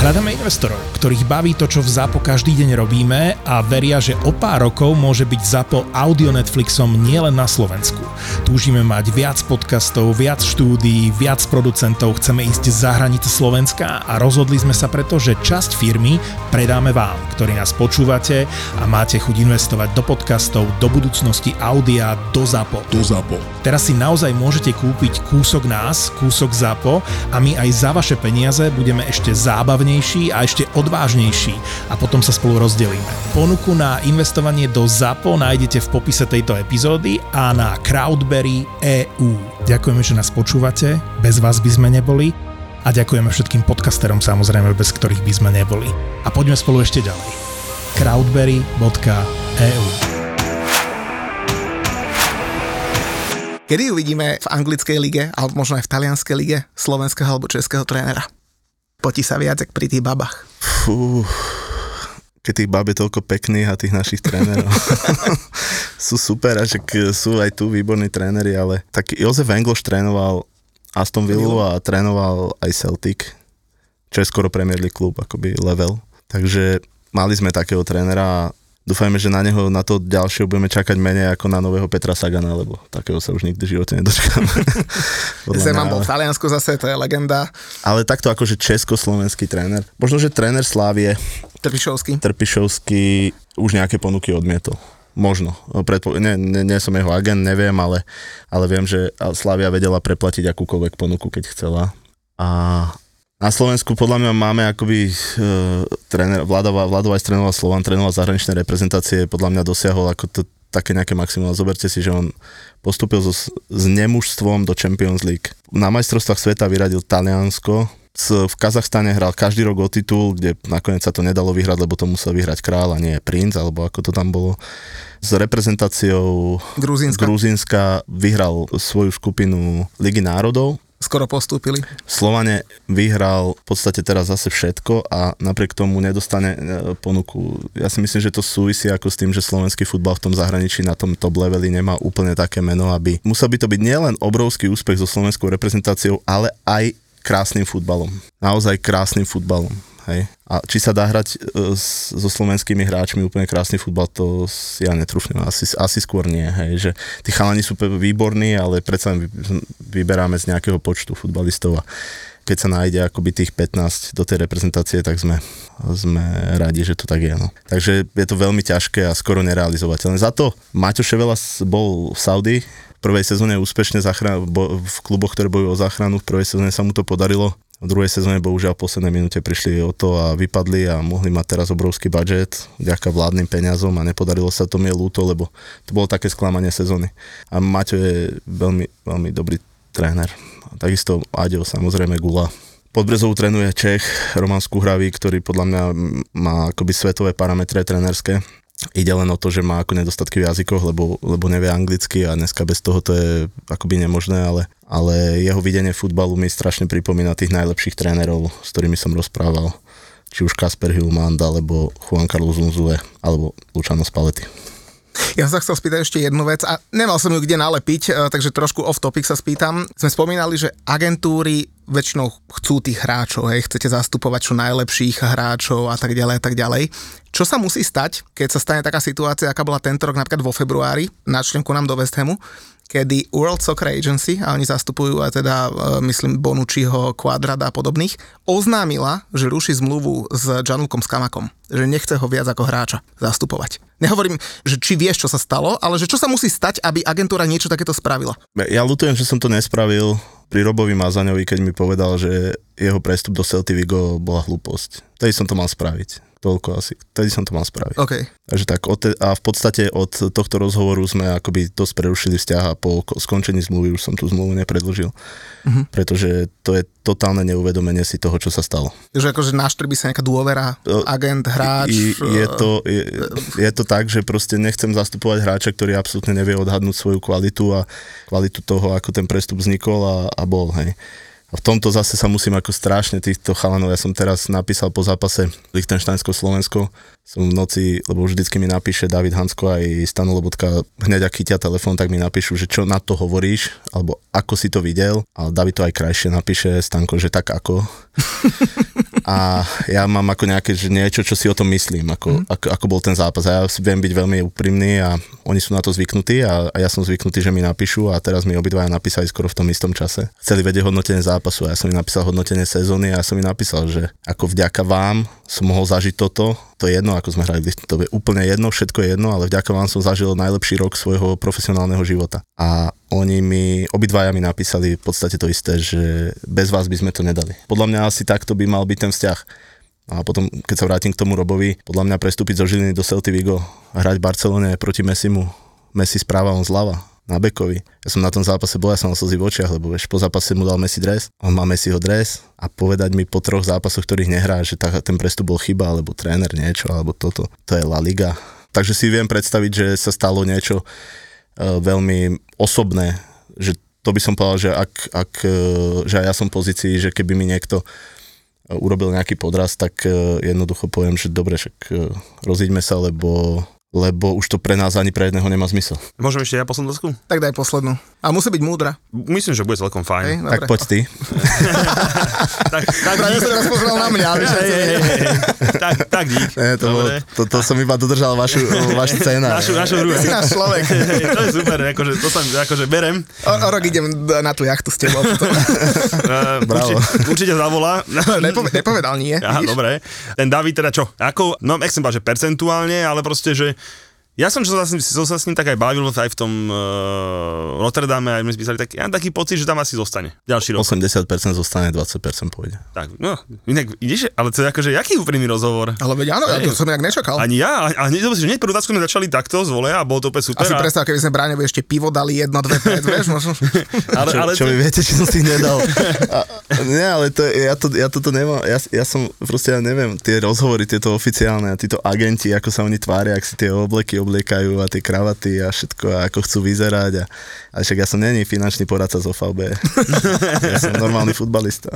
Hľadáme investorov, ktorých baví to, čo v ZAPO každý deň robíme a veria, že o pár rokov môže byť ZAPO audio Netflixom nielen na Slovensku. Túžime mať viac podcastov, viac štúdií, viac producentov, chceme ísť za hranice Slovenska a rozhodli sme sa preto, že časť firmy predáme vám, ktorí nás počúvate a máte chuť investovať do podcastov, do budúcnosti audia, do ZAPO. Do ZAPO. Teraz si naozaj môžete kúpiť kúsok nás, kúsok ZAPO a my aj za vaše peniaze budeme ešte zábavnejší a ešte odvážnejší a potom sa spolu rozdelíme. Ponuku na investovanie do ZAPO nájdete v popise tejto epizódy a na Crowdberry EU. Ďakujeme, že nás počúvate, bez vás by sme neboli a ďakujeme všetkým podcasterom samozrejme, bez ktorých by sme neboli. A poďme spolu ešte ďalej. crowdberry.eu Kedy uvidíme v anglickej lige, alebo možno aj v talianskej lige, slovenského alebo českého trénera? Potí sa viac, pri tých babách. Fú, keď tých bab je toľko pekných a tých našich trénerov. sú super a že sú aj tu výborní tréneri, ale tak Jozef Engloš trénoval Aston Villa a trénoval aj Celtic, čo je skoro Premier League klub, akoby level. Takže mali sme takého trénera Dúfajme, že na neho, na to ďalšie budeme čakať menej ako na nového Petra Sagana, lebo takého sa už nikdy v živote nedočkám. Zeman bol v Taliansku zase, to je legenda. Ale takto akože československý tréner. Možno, že tréner Slávie. Trpišovský. Trpišovský už nejaké ponuky odmietol. Možno. Predpo- nie, nie, nie som jeho agent, neviem, ale, ale viem, že Slavia vedela preplatiť akúkoľvek ponuku, keď chcela. A na Slovensku podľa mňa máme akoby uh, tréner, Vladova, Vladova aj trénoval Slovan, trénoval zahraničné reprezentácie, podľa mňa dosiahol ako to, také nejaké maximum. Zoberte si, že on postúpil so, s nemužstvom do Champions League. Na majstrovstvách sveta vyradil Taliansko, v Kazachstane hral každý rok o titul, kde nakoniec sa to nedalo vyhrať, lebo to musel vyhrať král a nie princ, alebo ako to tam bolo. S reprezentáciou Gruzínska, Gruzínska vyhral svoju skupinu Ligy národov, skoro postúpili. Slovane vyhral v podstate teraz zase všetko a napriek tomu nedostane e, ponuku. Ja si myslím, že to súvisí ako s tým, že slovenský futbal v tom zahraničí na tom top leveli nemá úplne také meno, aby musel by to byť nielen obrovský úspech so slovenskou reprezentáciou, ale aj krásnym futbalom. Naozaj krásnym futbalom. Hej. A či sa dá hrať e, so slovenskými hráčmi úplne krásny futbal, to ja netrúfnem. Asi, asi skôr nie. Hej. Že tí chalani sú výborní, ale predsa vyberáme z nejakého počtu futbalistov a keď sa nájde akoby tých 15 do tej reprezentácie, tak sme, sme radi, že to tak je. No. Takže je to veľmi ťažké a skoro nerealizovateľné. Za to Maťo Ševela bol v Saudi, v prvej sezóne úspešne zachra- v kluboch, ktoré bojujú o záchranu, v prvej sezóne sa mu to podarilo. V druhej sezóne bohužiaľ v poslednej minúte prišli o to a vypadli a mohli mať teraz obrovský budget vďaka vládnym peniazom a nepodarilo sa to mi ľúto, lebo to bolo také sklamanie sezóny. A Maťo je veľmi, veľmi dobrý tréner. A takisto Aďo, samozrejme Gula. Pod Brezovou trénuje Čech, Roman Skuhravý, ktorý podľa mňa má akoby svetové parametre trénerské ide len o to, že má ako nedostatky v jazykoch, lebo, lebo nevie anglicky a dneska bez toho to je akoby nemožné, ale, ale jeho videnie futbalu mi strašne pripomína tých najlepších trénerov, s ktorými som rozprával. Či už Kasper Hilmand, alebo Juan Carlos Unzue, alebo Luciano Spalletti. Ja sa chcel spýtať ešte jednu vec a nemal som ju kde nalepiť, e, takže trošku off topic sa spýtam. Sme spomínali, že agentúry väčšinou chcú tých hráčov, hej, chcete zastupovať čo najlepších hráčov a tak ďalej a tak ďalej. Čo sa musí stať, keď sa stane taká situácia, aká bola tento rok napríklad vo februári, načnem ku nám do West Hamu, kedy World Soccer Agency, a oni zastupujú aj teda, e, myslím, Bonucciho, Quadrada a podobných, oznámila, že ruší zmluvu s Gianlukom Skamakom, že nechce ho viac ako hráča zastupovať. Nehovorím, že či vieš, čo sa stalo, ale že čo sa musí stať, aby agentúra niečo takéto spravila. Ja lutujem, že som to nespravil pri Robovi Mazaňovi, keď mi povedal, že jeho prestup do Celty Vigo bola hlúposť. Tedy som to mal spraviť. Toľko asi. Tedy som to mal spraviť. OK. Takže tak, a v podstate od tohto rozhovoru sme akoby dosť prerušili vzťah a po skončení zmluvy už som tú zmluvu nepredlžil. Uh-huh. Pretože to je totálne neuvedomenie si toho, čo sa stalo. Že akože naštrbí sa nejaká dôvera, agent, hráč. Je, je, to, je, je to tak, že proste nechcem zastupovať hráča, ktorý absolútne nevie odhadnúť svoju kvalitu a kvalitu toho, ako ten prestup vznikol a, a bol, hej. A v tomto zase sa musím ako strašne týchto chalanov, ja som teraz napísal po zápase Lichtensteinsko-Slovensko, som v noci, lebo vždycky mi napíše David Hansko aj Stano Lobotka, hneď ak chytia telefón, tak mi napíšu, že čo na to hovoríš, alebo ako si to videl, ale David to aj krajšie napíše, Stanko, že tak ako. a ja mám ako nejaké, že niečo, čo si o tom myslím, ako, mm. ako, ako bol ten zápas. A ja viem byť veľmi úprimný a oni sú na to zvyknutí a, a ja som zvyknutý, že mi napíšu a teraz mi obidvaja napísali skoro v tom istom čase. Chceli vedieť hodnotenie zápasu a ja som im napísal hodnotenie sezóny a ja som im napísal, že ako vďaka vám som mohol zažiť toto, to je jedno, ako sme hrali, to je úplne jedno, všetko je jedno, ale vďaka vám som zažil najlepší rok svojho profesionálneho života. A oni mi, obidvaja mi napísali v podstate to isté, že bez vás by sme to nedali. Podľa mňa asi takto by mal byť ten vzťah. A potom, keď sa vrátim k tomu Robovi, podľa mňa prestúpiť zo Žiliny do Celty Vigo hrať v Barcelone proti Messimu. Messi správa, on zľava na bekovi. Ja som na tom zápase bol, ja som mal slzy v očiach, lebo vieš, po zápase mu dal Messi dres, on má Messiho dres a povedať mi po troch zápasoch, ktorých nehrá, že tá, ten prestup bol chyba, alebo tréner niečo, alebo toto, to je La Liga. Takže si viem predstaviť, že sa stalo niečo uh, veľmi osobné, že to by som povedal, že ak, ak uh, že aj ja som v pozícii, že keby mi niekto uh, urobil nejaký podraz, tak uh, jednoducho poviem, že dobre, však uh, rozíďme sa, lebo lebo už to pre nás ani pre jedného nemá zmysel. Môžem ešte ja poslednú dosku? Tak daj poslednú. A musí byť múdra. Myslím, že bude celkom Hej, fajn. dobre. Tak poď ty. tak, tak, Práve sa teraz pozrel na mňa. Hej, hej, hej, hej. tak, tak dík. Nie, to, bolo, to, to som iba dodržal vašu, váš scénar. Našu, našu hru. Ty si náš človek. Hej, to je super, akože, to sa akože berem. O, o rok idem na tú jachtu s tebou. Uh, Bravo. Určite, určite zavolá. Nepove, nepovedal nie. Aha, dobre. Ten David teda čo? Ako, no nechcem že percentuálne, ale proste, že ja som, čo sa, som sa s ním tak aj bavil aj v tom uh, Rotterdame, aj sme spísali, tak ja mám taký pocit, že tam asi zostane. Ďalší rok. 80% zostane, 20% pôjde. Tak, no, inak ideš, ale to je akože, jaký úprimný rozhovor? Ale veď áno, ja to som nejak nečakal. Ani ja, a, hneď, že hneď prvú otázku sme začali takto z voleja a bolo to úplne super. Asi a, predstav, keby sme Bráňovi ešte pivo dali jedno, dve, pred, vieš, možno. ale, Čo, ale čo vy viete, či som si nedal? A, nie, ale to, ja, to, ja toto nemám, ja, ja som proste, ja neviem, tie rozhovory, tieto oficiálne a títo agenti, ako sa oni tvária, ak si tie obleky obliekajú a tie kravaty a všetko, a ako chcú vyzerať. A, a však ja som není finančný poradca z OVB. ja som normálny futbalista.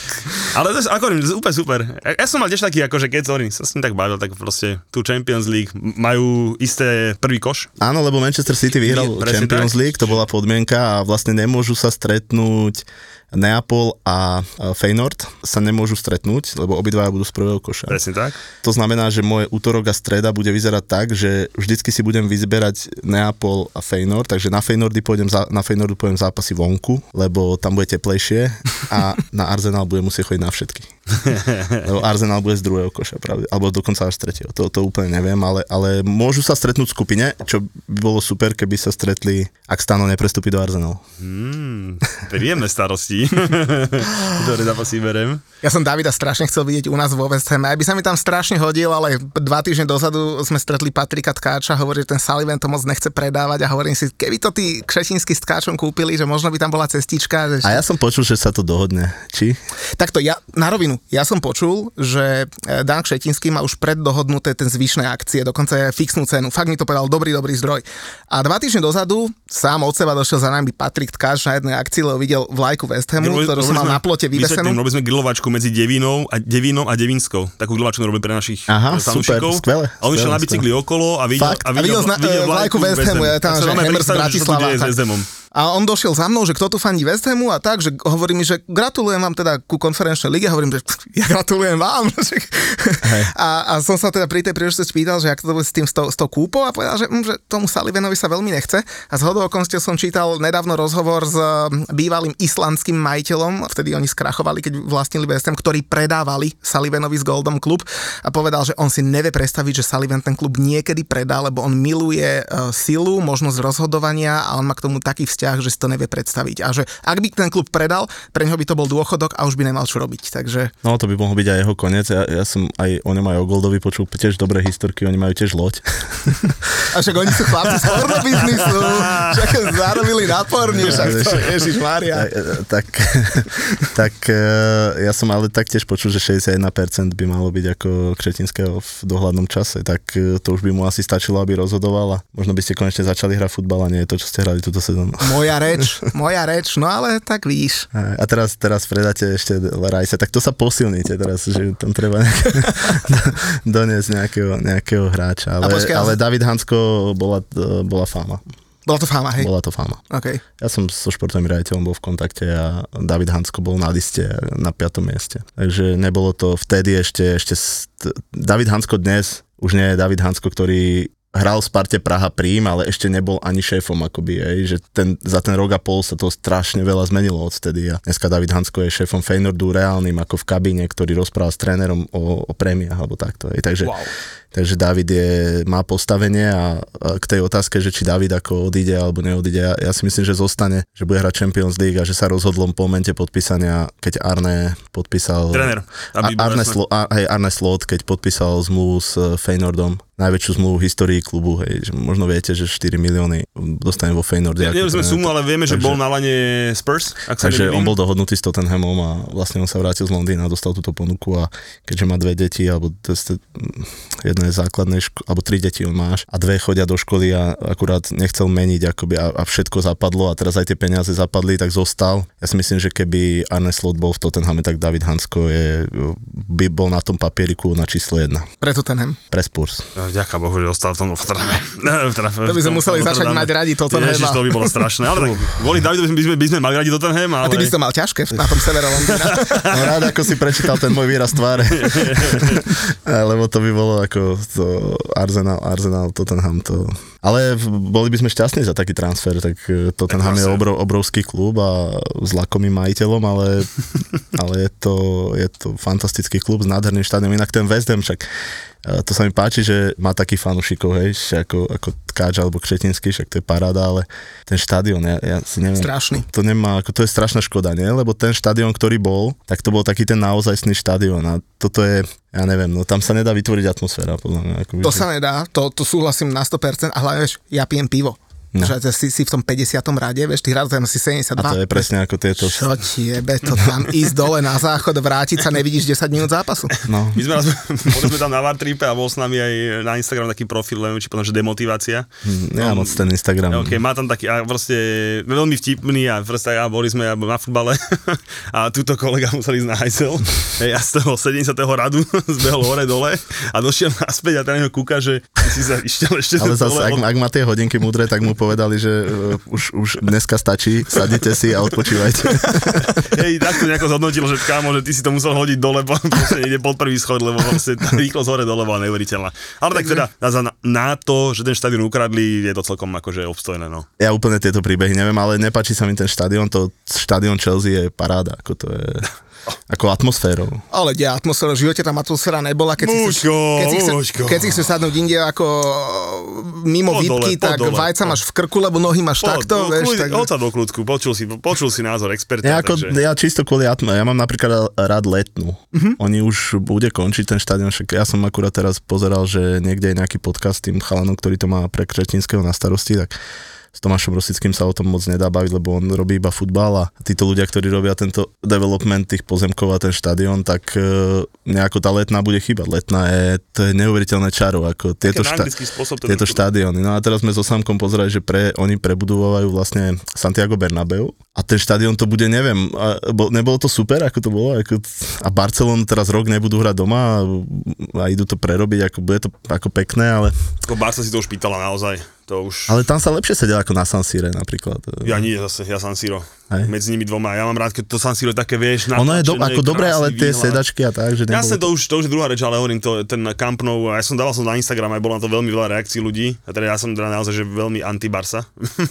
Ale to je, ako úplne super. Ja, ja som mal tiež taký, akože keď hovorím, sa s ním tak bavil, tak proste tu Champions League majú isté prvý koš. Áno, lebo Manchester City vyhral Nie, Champions tak. League, to bola podmienka a vlastne nemôžu sa stretnúť Neapol a Feyenoord sa nemôžu stretnúť, lebo obidvaja budú z prvého koša. Presne tak. To znamená, že môj útorok a streda bude vyzerať tak, že vždycky si budem vyzberať Neapol a Feyenoord, takže na Feynoordy pôjdem, za, na Feynoordu pôjdem zápasy vonku, lebo tam bude teplejšie a na Arsenal budem musieť chodiť na všetky. Lebo Arsenal bude z druhého koša, pravde, alebo dokonca až z tretieho. To, to úplne neviem, ale, ale môžu sa stretnúť v skupine, čo by bolo super, keby sa stretli, ak Stano neprestúpi do Arsenalu. Hmm, príjemné starosti. Ktoré zápasy berem. Ja som Davida strašne chcel vidieť u nás vo West Ham. Aj by sa mi tam strašne hodil, ale dva týždne dozadu sme stretli Patrika Tkáča, hovorí, že ten Sullivan to moc nechce predávať a hovorím si, keby to tí kšetínsky s Tkáčom kúpili, že možno by tam bola cestička. Že... A ja som počul, že sa to dohodne. Či? Takto, ja, na rovinu, ja som počul, že e, Dan Kšetinský má už preddohodnuté ten zvyšné akcie, dokonca aj fixnú cenu. Fakt mi to povedal dobrý, dobrý zdroj. A dva týždne dozadu sám od seba došiel za nami Patrik Tkáč na jednej akcii, lebo videl vlajku West Hamu, ktorú som mal na plote vyvesenú. Robili sme grilovačku medzi Devinou a Devinou a Devinskou. Takú grilovačku robili pre našich Aha, super, skvelé, A on išiel na bicykli okolo a videl, Fakt? A videl zna- e, vlajku West Hamu, ja tam, že Bratislava, A on došiel za mnou, že kto tu fandí West Hamu a tak, že hovorí mi, že gratulujem vám teda ku konferenčnej lige. Hovorím, že ja gratulujem vám. a, a, som sa teda pri tej príležitosti pýtal, že ako to bude s tým s tou, s tou kúpou a povedal, že, mm, že tomu Sullivanovi sa veľmi nechce. A z hodou okolností som čítal nedávno rozhovor s mm, bývalým islandským majiteľom, vtedy oni skrachovali, keď vlastnili West Ham, ktorí predávali Sullivanovi z Goldom klub a povedal, že on si nevie predstaviť, že Sullivan ten klub niekedy predá, lebo on miluje uh, silu, možnosť rozhodovania a on má k tomu taký vzťah, že si to nevie predstaviť. A že ak by ten klub predal, pre neho by to bol dôchodok a už by nemal čo robiť. Takže No to by mohol byť aj jeho koniec. Ja, ja som aj o ňom aj o Goldovi počul tiež dobré historky, oni majú tiež loď. a však oni sú chlapci z pornobiznisu, však zarobili na porni, však to, Ježiš Maria. tak, tak e, ja som ale taktiež počul, že 61% by malo byť ako Křetinského v dohľadnom čase, tak e, to už by mu asi stačilo, aby rozhodoval a možno by ste konečne začali hrať futbal a nie je to, čo ste hrali túto sezónu. Moja reč, moja reč, no ale tak víš. A teraz, teraz predáte ešte Rajsa, tak to sa posilníte teraz, že tam treba nejak, doniesť nejakého, nejakého hráča. Ale, počkaj, ale David Hansko bola, bola fáma. Bola to fáma, hej? Bola to fáma. OK. Ja som so športovým riaditeľom bol v kontakte a David Hansko bol na liste na 5. mieste. Takže nebolo to vtedy ešte, ešte st- David Hansko dnes už nie je David Hansko, ktorý hral v Sparte Praha Prím, ale ešte nebol ani šéfom akoby, hej, že ten, za ten rok a pol sa to strašne veľa zmenilo odtedy a dneska David Hansko je šéfom Feynordu reálnym ako v kabíne, ktorý rozpráva s trénerom o, o prémiách alebo takto, hej, takže wow. Takže David je, má postavenie a, a k tej otázke, že či David ako odíde alebo neodíde, ja, ja si myslím, že zostane, že bude hrať Champions League a že sa rozhodlo po momente podpísania, keď Arne podpísal... Tréner. Arne, Slo, hej, Arne Slot, keď podpísal zmluvu s Feynordom, najväčšiu zmluvu v histórii klubu, hej, že možno viete, že 4 milióny dostane vo Feynorde. Ja, neviem sme sumu, ale vieme, že takže, bol na lane Spurs. Ak takže on bol dohodnutý s Tottenhamom a vlastne on sa vrátil z Londýna, dostal túto ponuku a keďže má dve deti, alebo jedna je základnej ško- alebo tri deti on máš a dve chodia do školy a akurát nechcel meniť akoby a, a všetko zapadlo a teraz aj tie peniaze zapadli, tak zostal. Ja si myslím, že keby Arne Slot bol v Tottenhame, tak David Hansko je, by bol na tom papieriku na číslo jedna. Pre Tottenham? Pre Spurs. Ďakujem Bohu, že ostal v tom Rotterdame. To by sme museli začať mať radi Tottenham. Ježiš, to by bolo strašné. Ale tak, kvôli Davidovi by sme, by sme mali radi Tottenham. Ale... A ty by si to mal ťažké na tom severe Londýna. no rád, ako si prečítal ten môj výraz tváre. Lebo to by bolo ako to Arsenal, Arsenal, Tottenham to... Ale boli by sme šťastní za taký transfer, tak e, Tottenham je obrov, obrovský klub a s lakomým majiteľom, ale, ale je, to, je to fantastický klub s nádherným štádiom. Inak ten West Ham však to sa mi páči, že má taký fanúšikov, hej, ako, ako Tkáč alebo Kšetinský, však to je paráda, ale ten štadión, ja, ja si neviem. Strašný. To nemá, ako to je strašná škoda, nie? Lebo ten štadión, ktorý bol, tak to bol taký ten naozajstný štadión a toto je, ja neviem, no tam sa nedá vytvoriť atmosféra, podľa mňa. Ako to sa nedá, to, to súhlasím na 100% a hlavne, vieš, ja pijem pivo. No. Že si, si v tom 50. rade, vieš, ty tam si 72. A to je presne ako tieto. Čo ti jebe, to tam ísť dole na záchod, vrátiť sa, nevidíš 10 minút zápasu. No. My sme, raz, boli sme tam na Vartripe a bol s nami aj na Instagram taký profil, neviem, či potom, že demotivácia. Hm, ja no, moc ten Instagram. Okay, má tam taký, a proste veľmi vtipný a proste a boli sme na futbale a túto kolega musel ísť na hajsel. Ja z toho 70. radu zbehol hore dole a došiel naspäť a ten ho kúka, že si sa išiel ešte Ale zase, ak, ak, má tie hodinky múdre, tak mu povedali, že uh, už, už dneska stačí, sadnite si a odpočívajte. Hej, tak to nejako zhodnotil, že kámo, že ty si to musel hodiť dole, proste ide pod prvý schod, lebo vlastne rýchlosť hore dole bola neuveriteľná. Ale tak teda, na, na to, že ten štadión ukradli, je to celkom akože obstojné, no. Ja úplne tieto príbehy neviem, ale nepáči sa mi ten štadión, to štadión Chelsea je paráda, ako to je ako atmosférou. Ale kde atmosféra, v živote tam atmosféra nebola, keď mužko, si, keď, si chce, keď si chceš sadnúť inde ako mimo výtky, tak dole, vajca po. máš v krku, lebo nohy máš po, takto, po, vieš. tak... Oca do kľudku, počul si, počul si názor experta. Ja, ako, takže... ja čisto kvôli atmo, ja mám napríklad rád letnú. Uh-huh. Oni už bude končiť ten štadión, však ja som akurát teraz pozeral, že niekde je nejaký podcast s tým chalanom, ktorý to má pre Kretinského na starosti, tak s Tomášom Rosickým sa o tom moc nedá baviť, lebo on robí iba futbal a títo ľudia, ktorí robia tento development tých pozemkov a ten štadión, tak e, nejako tá letná bude chýbať. Letná je, to je neuveriteľné čaro, ako tieto, šta, tieto štádiony. No a teraz sme so Samkom pozerali, že pre, oni prebudovajú vlastne Santiago Bernabeu a ten štadión to bude, neviem, a, bo, nebolo to super, ako to bolo? Ako, a Barcelonu teraz rok nebudú hrať doma a, a idú to prerobiť, ako bude to ako pekné, ale... Ako Barca si to už pýtala naozaj. To už... Ale tam sa lepšie sedel ako na San Sire napríklad. Ja nie, zase, ja San Siro. Hej. Medzi nimi dvoma. Ja mám rád, keď to San Siro také, vieš, Ono je do, ako dobré, ale tie výhľad. sedačky a tak, že Jasne, to už, to už je druhá reč, ale hovorím, to, ten Camp Nou, ja som dával som na Instagram, aj bolo na to veľmi veľa reakcií ľudí, a teda ja som teda naozaj, že veľmi anti-Barsa.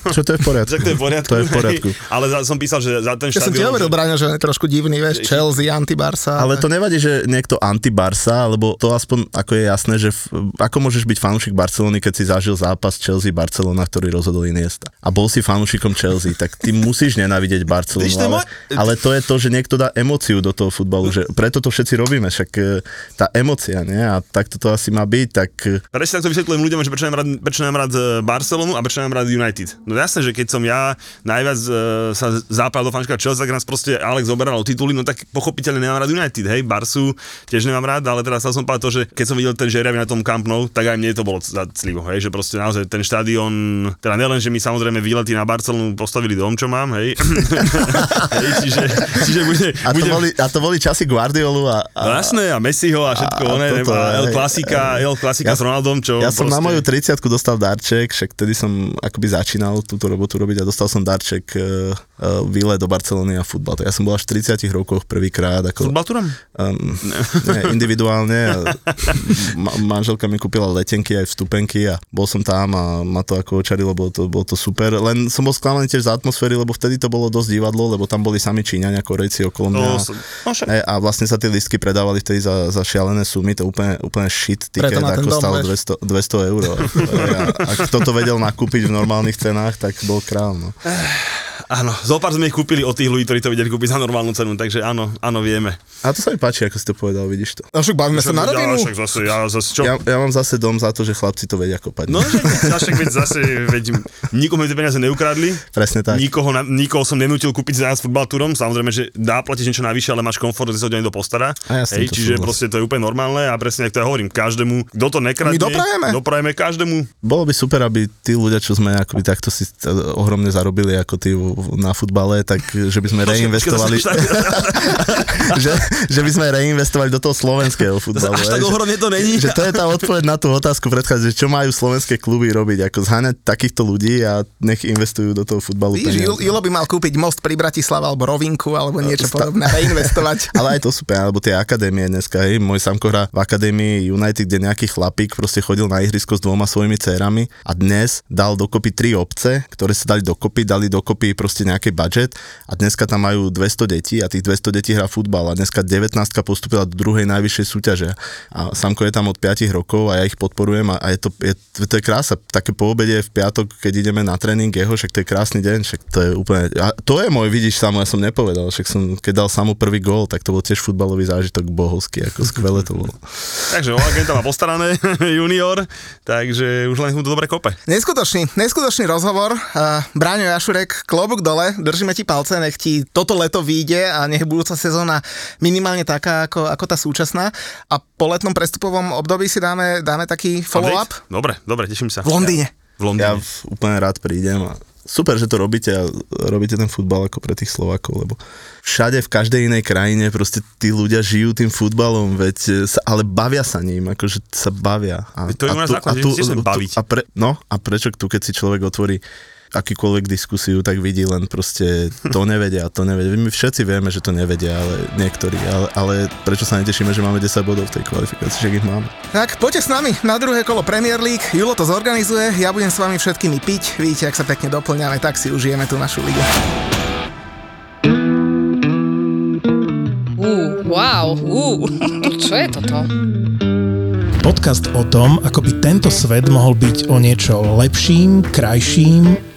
Čo to je v poriadku? to je v poriadku. to je v poriadku. ale za, som písal, že za ten ja štadión... Ja som ti hovoril, že... Braňo, že je trošku divný, vieš, Chelsea, anti-Barsa. Ale to nevadí, že niekto anti-Barsa, lebo to aspoň ako je jasné, že v, ako môžeš byť fanúšik Barcelony, keď si zažil zápas Chelsea-Barcelona, ktorý rozhodol Iniesta. A bol si fanúšikom Chelsea, tak ty musíš nenávidieť Barcelonu. Ale, ale to je to, že niekto dá emóciu do toho futbalu, že preto to všetci robíme, však e, tá emócia, nie? A takto to asi má byť, tak... E, Presne takto vysvetľujem ľuďom, že prečo nemám rád, prečo nemám rád e, Barcelonu a prečo nemám rád United. No jasné, že keď som ja najviac uh, sa zápal do fanška Chelsea, tak nás proste Alex oberal o tituly, no tak pochopiteľne nemám rád United, hej, Barsu tiež nemám rád, ale teraz chcel som povedať to, že keď som videl ten Žeriavi na tom Camp Nou, tak aj mne to bolo zaclivo, hej, že proste naozaj ten štadión, teda nielen, že mi samozrejme výlety na Barcelonu postavili dom, čo mám, hej, Hej, čiže, čiže bude, A to, bude, boli, a to boli časy Guardiolu a, No a jasné, a Messiho a všetko, A- oné, toto, a El. Klasika, El Klasika Ja- s Ronaldom, čo Ja som na proste- moju 30 dostal darček, však vtedy som akoby začínal túto robotu robiť a dostal som darček uh, uh, výlet do Barcelony a futbal. Ja som bol až v 30 rokoch prvýkrát. Ako, Futbaltúrom? um, nie, individuálne. Ma, manželka mi kúpila letenky aj vstupenky a bol som tam a ma to ako očarilo, bolo to, bolo to super. Len som bol sklamaný tiež z atmosféry, lebo vtedy to bolo dosť divadlo, lebo tam boli sami Číňania, Korejci okolo mňa. To no. E, a vlastne sa tie listky predávali vtedy za, za šialené sumy, to úplne, úplne shit ticket, ako dom, stalo vieš. 200, 200 eur. a, a kto to vedel nakúpiť v normálnych cenách, tak bol král. No. Áno, zopár sme ich kúpili od tých ľudí, ktorí to vedeli kúpiť za normálnu cenu, takže áno, áno, vieme. A to sa mi páči, ako si to povedal, vidíš to. No však bavíme sa na rovinu. Ja, zase, ja zase, čo? Ja, ja mám zase dom za to, že chlapci to vedia kopať. No, však veď zase, veď nikomu tie peniaze neukradli, Presne tak. Nikoho, na, nikoho som nenútil kúpiť za nás futbaltúrom, samozrejme, že dá platiť niečo navyše, ale máš komfort, že sa o to niekto postará. A ja s Hej, čiže súhlasím. proste to je úplne normálne a presne ako to ja hovorím, každému, kto to nekradne, My doprajeme. doprajeme každému. Bolo by super, aby tí ľudia, čo sme akoby takto si ohromne zarobili ako tí na futbale, tak že by sme reinvestovali, že, že by sme reinvestovali do toho slovenského futbalu. Až tak že- ohromne to není. Že to je tá odpoveď na tú otázku predchádzať, že čo majú slovenské kluby robiť, ako zháňať takýchto ľudí a nech investujú do toho futbalu Víš. Julo by mal kúpiť most pri Bratislava alebo rovinku alebo niečo sta- podobné, reinvestovať. Ale aj to sú peniaze, alebo tie akadémie dneska, hej, môj samko hrá v akadémii United, kde nejaký chlapík proste chodil na ihrisko s dvoma svojimi dcerami a dnes dal dokopy tri obce, ktoré sa dali dokopy, dali dokopy proste nejaký budget a dneska tam majú 200 detí a tých 200 detí hrá futbal a dneska 19 postupila do druhej najvyššej súťaže a Samko je tam od 5 rokov a ja ich podporujem a, a je to, je, to je krása. Také po obede v piatok, keď ideme na tréning jeho, však to je krásny deň, však to je úplne, a to je môj, vidíš, samo, ja som nepovedal, však som, keď dal samu prvý gól, tak to bol tiež futbalový zážitok bohovský, ako skvelé to bolo. Takže o agenta má postarané, junior, takže už len mu to dobre kope. Neskutočný, neskutočný rozhovor. Uh, Bráňo Jašurek, klobúk dole, držíme ti palce, nech ti toto leto vyjde a nech budúca sezóna minimálne taká ako, ako tá súčasná. A po letnom prestupovom období si dáme, dáme taký follow-up Dobre, dobre, teším sa. v Londýne. V Londýne. Ja v- úplne rád prídem a super, že to robíte a robíte ten futbal ako pre tých Slovákov, lebo všade v každej inej krajine proste tí ľudia žijú tým futbalom, veď sa, ale bavia sa ním, akože sa bavia. A, to je u nás základ, že tiež sa baviť. A pre, no a prečo tu, keď si človek otvorí akýkoľvek diskusiu, tak vidí len proste to nevedia, to nevedia. My všetci vieme, že to nevedia, ale niektorí, ale, ale prečo sa netešíme, že máme 10 bodov v tej kvalifikácii, že ich máme. Tak poďte s nami na druhé kolo Premier League, Julo to zorganizuje, ja budem s vami všetkými piť, vidíte, ak sa pekne doplňame, tak si užijeme tú našu ligu. Uh, wow, uh, čo je toto? Podcast o tom, ako by tento svet mohol byť o niečo lepším, krajším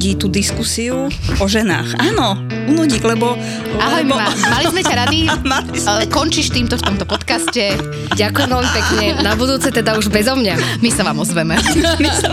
Unudí tú diskusiu o ženách. Áno, unudí, lebo... Ahoj, lebo... Mima, mali sme ťa rady, sme. končíš týmto v tomto podcaste. Ďakujem veľmi pekne, na budúce teda už bezo mňa. My sa vám ozveme. My sa...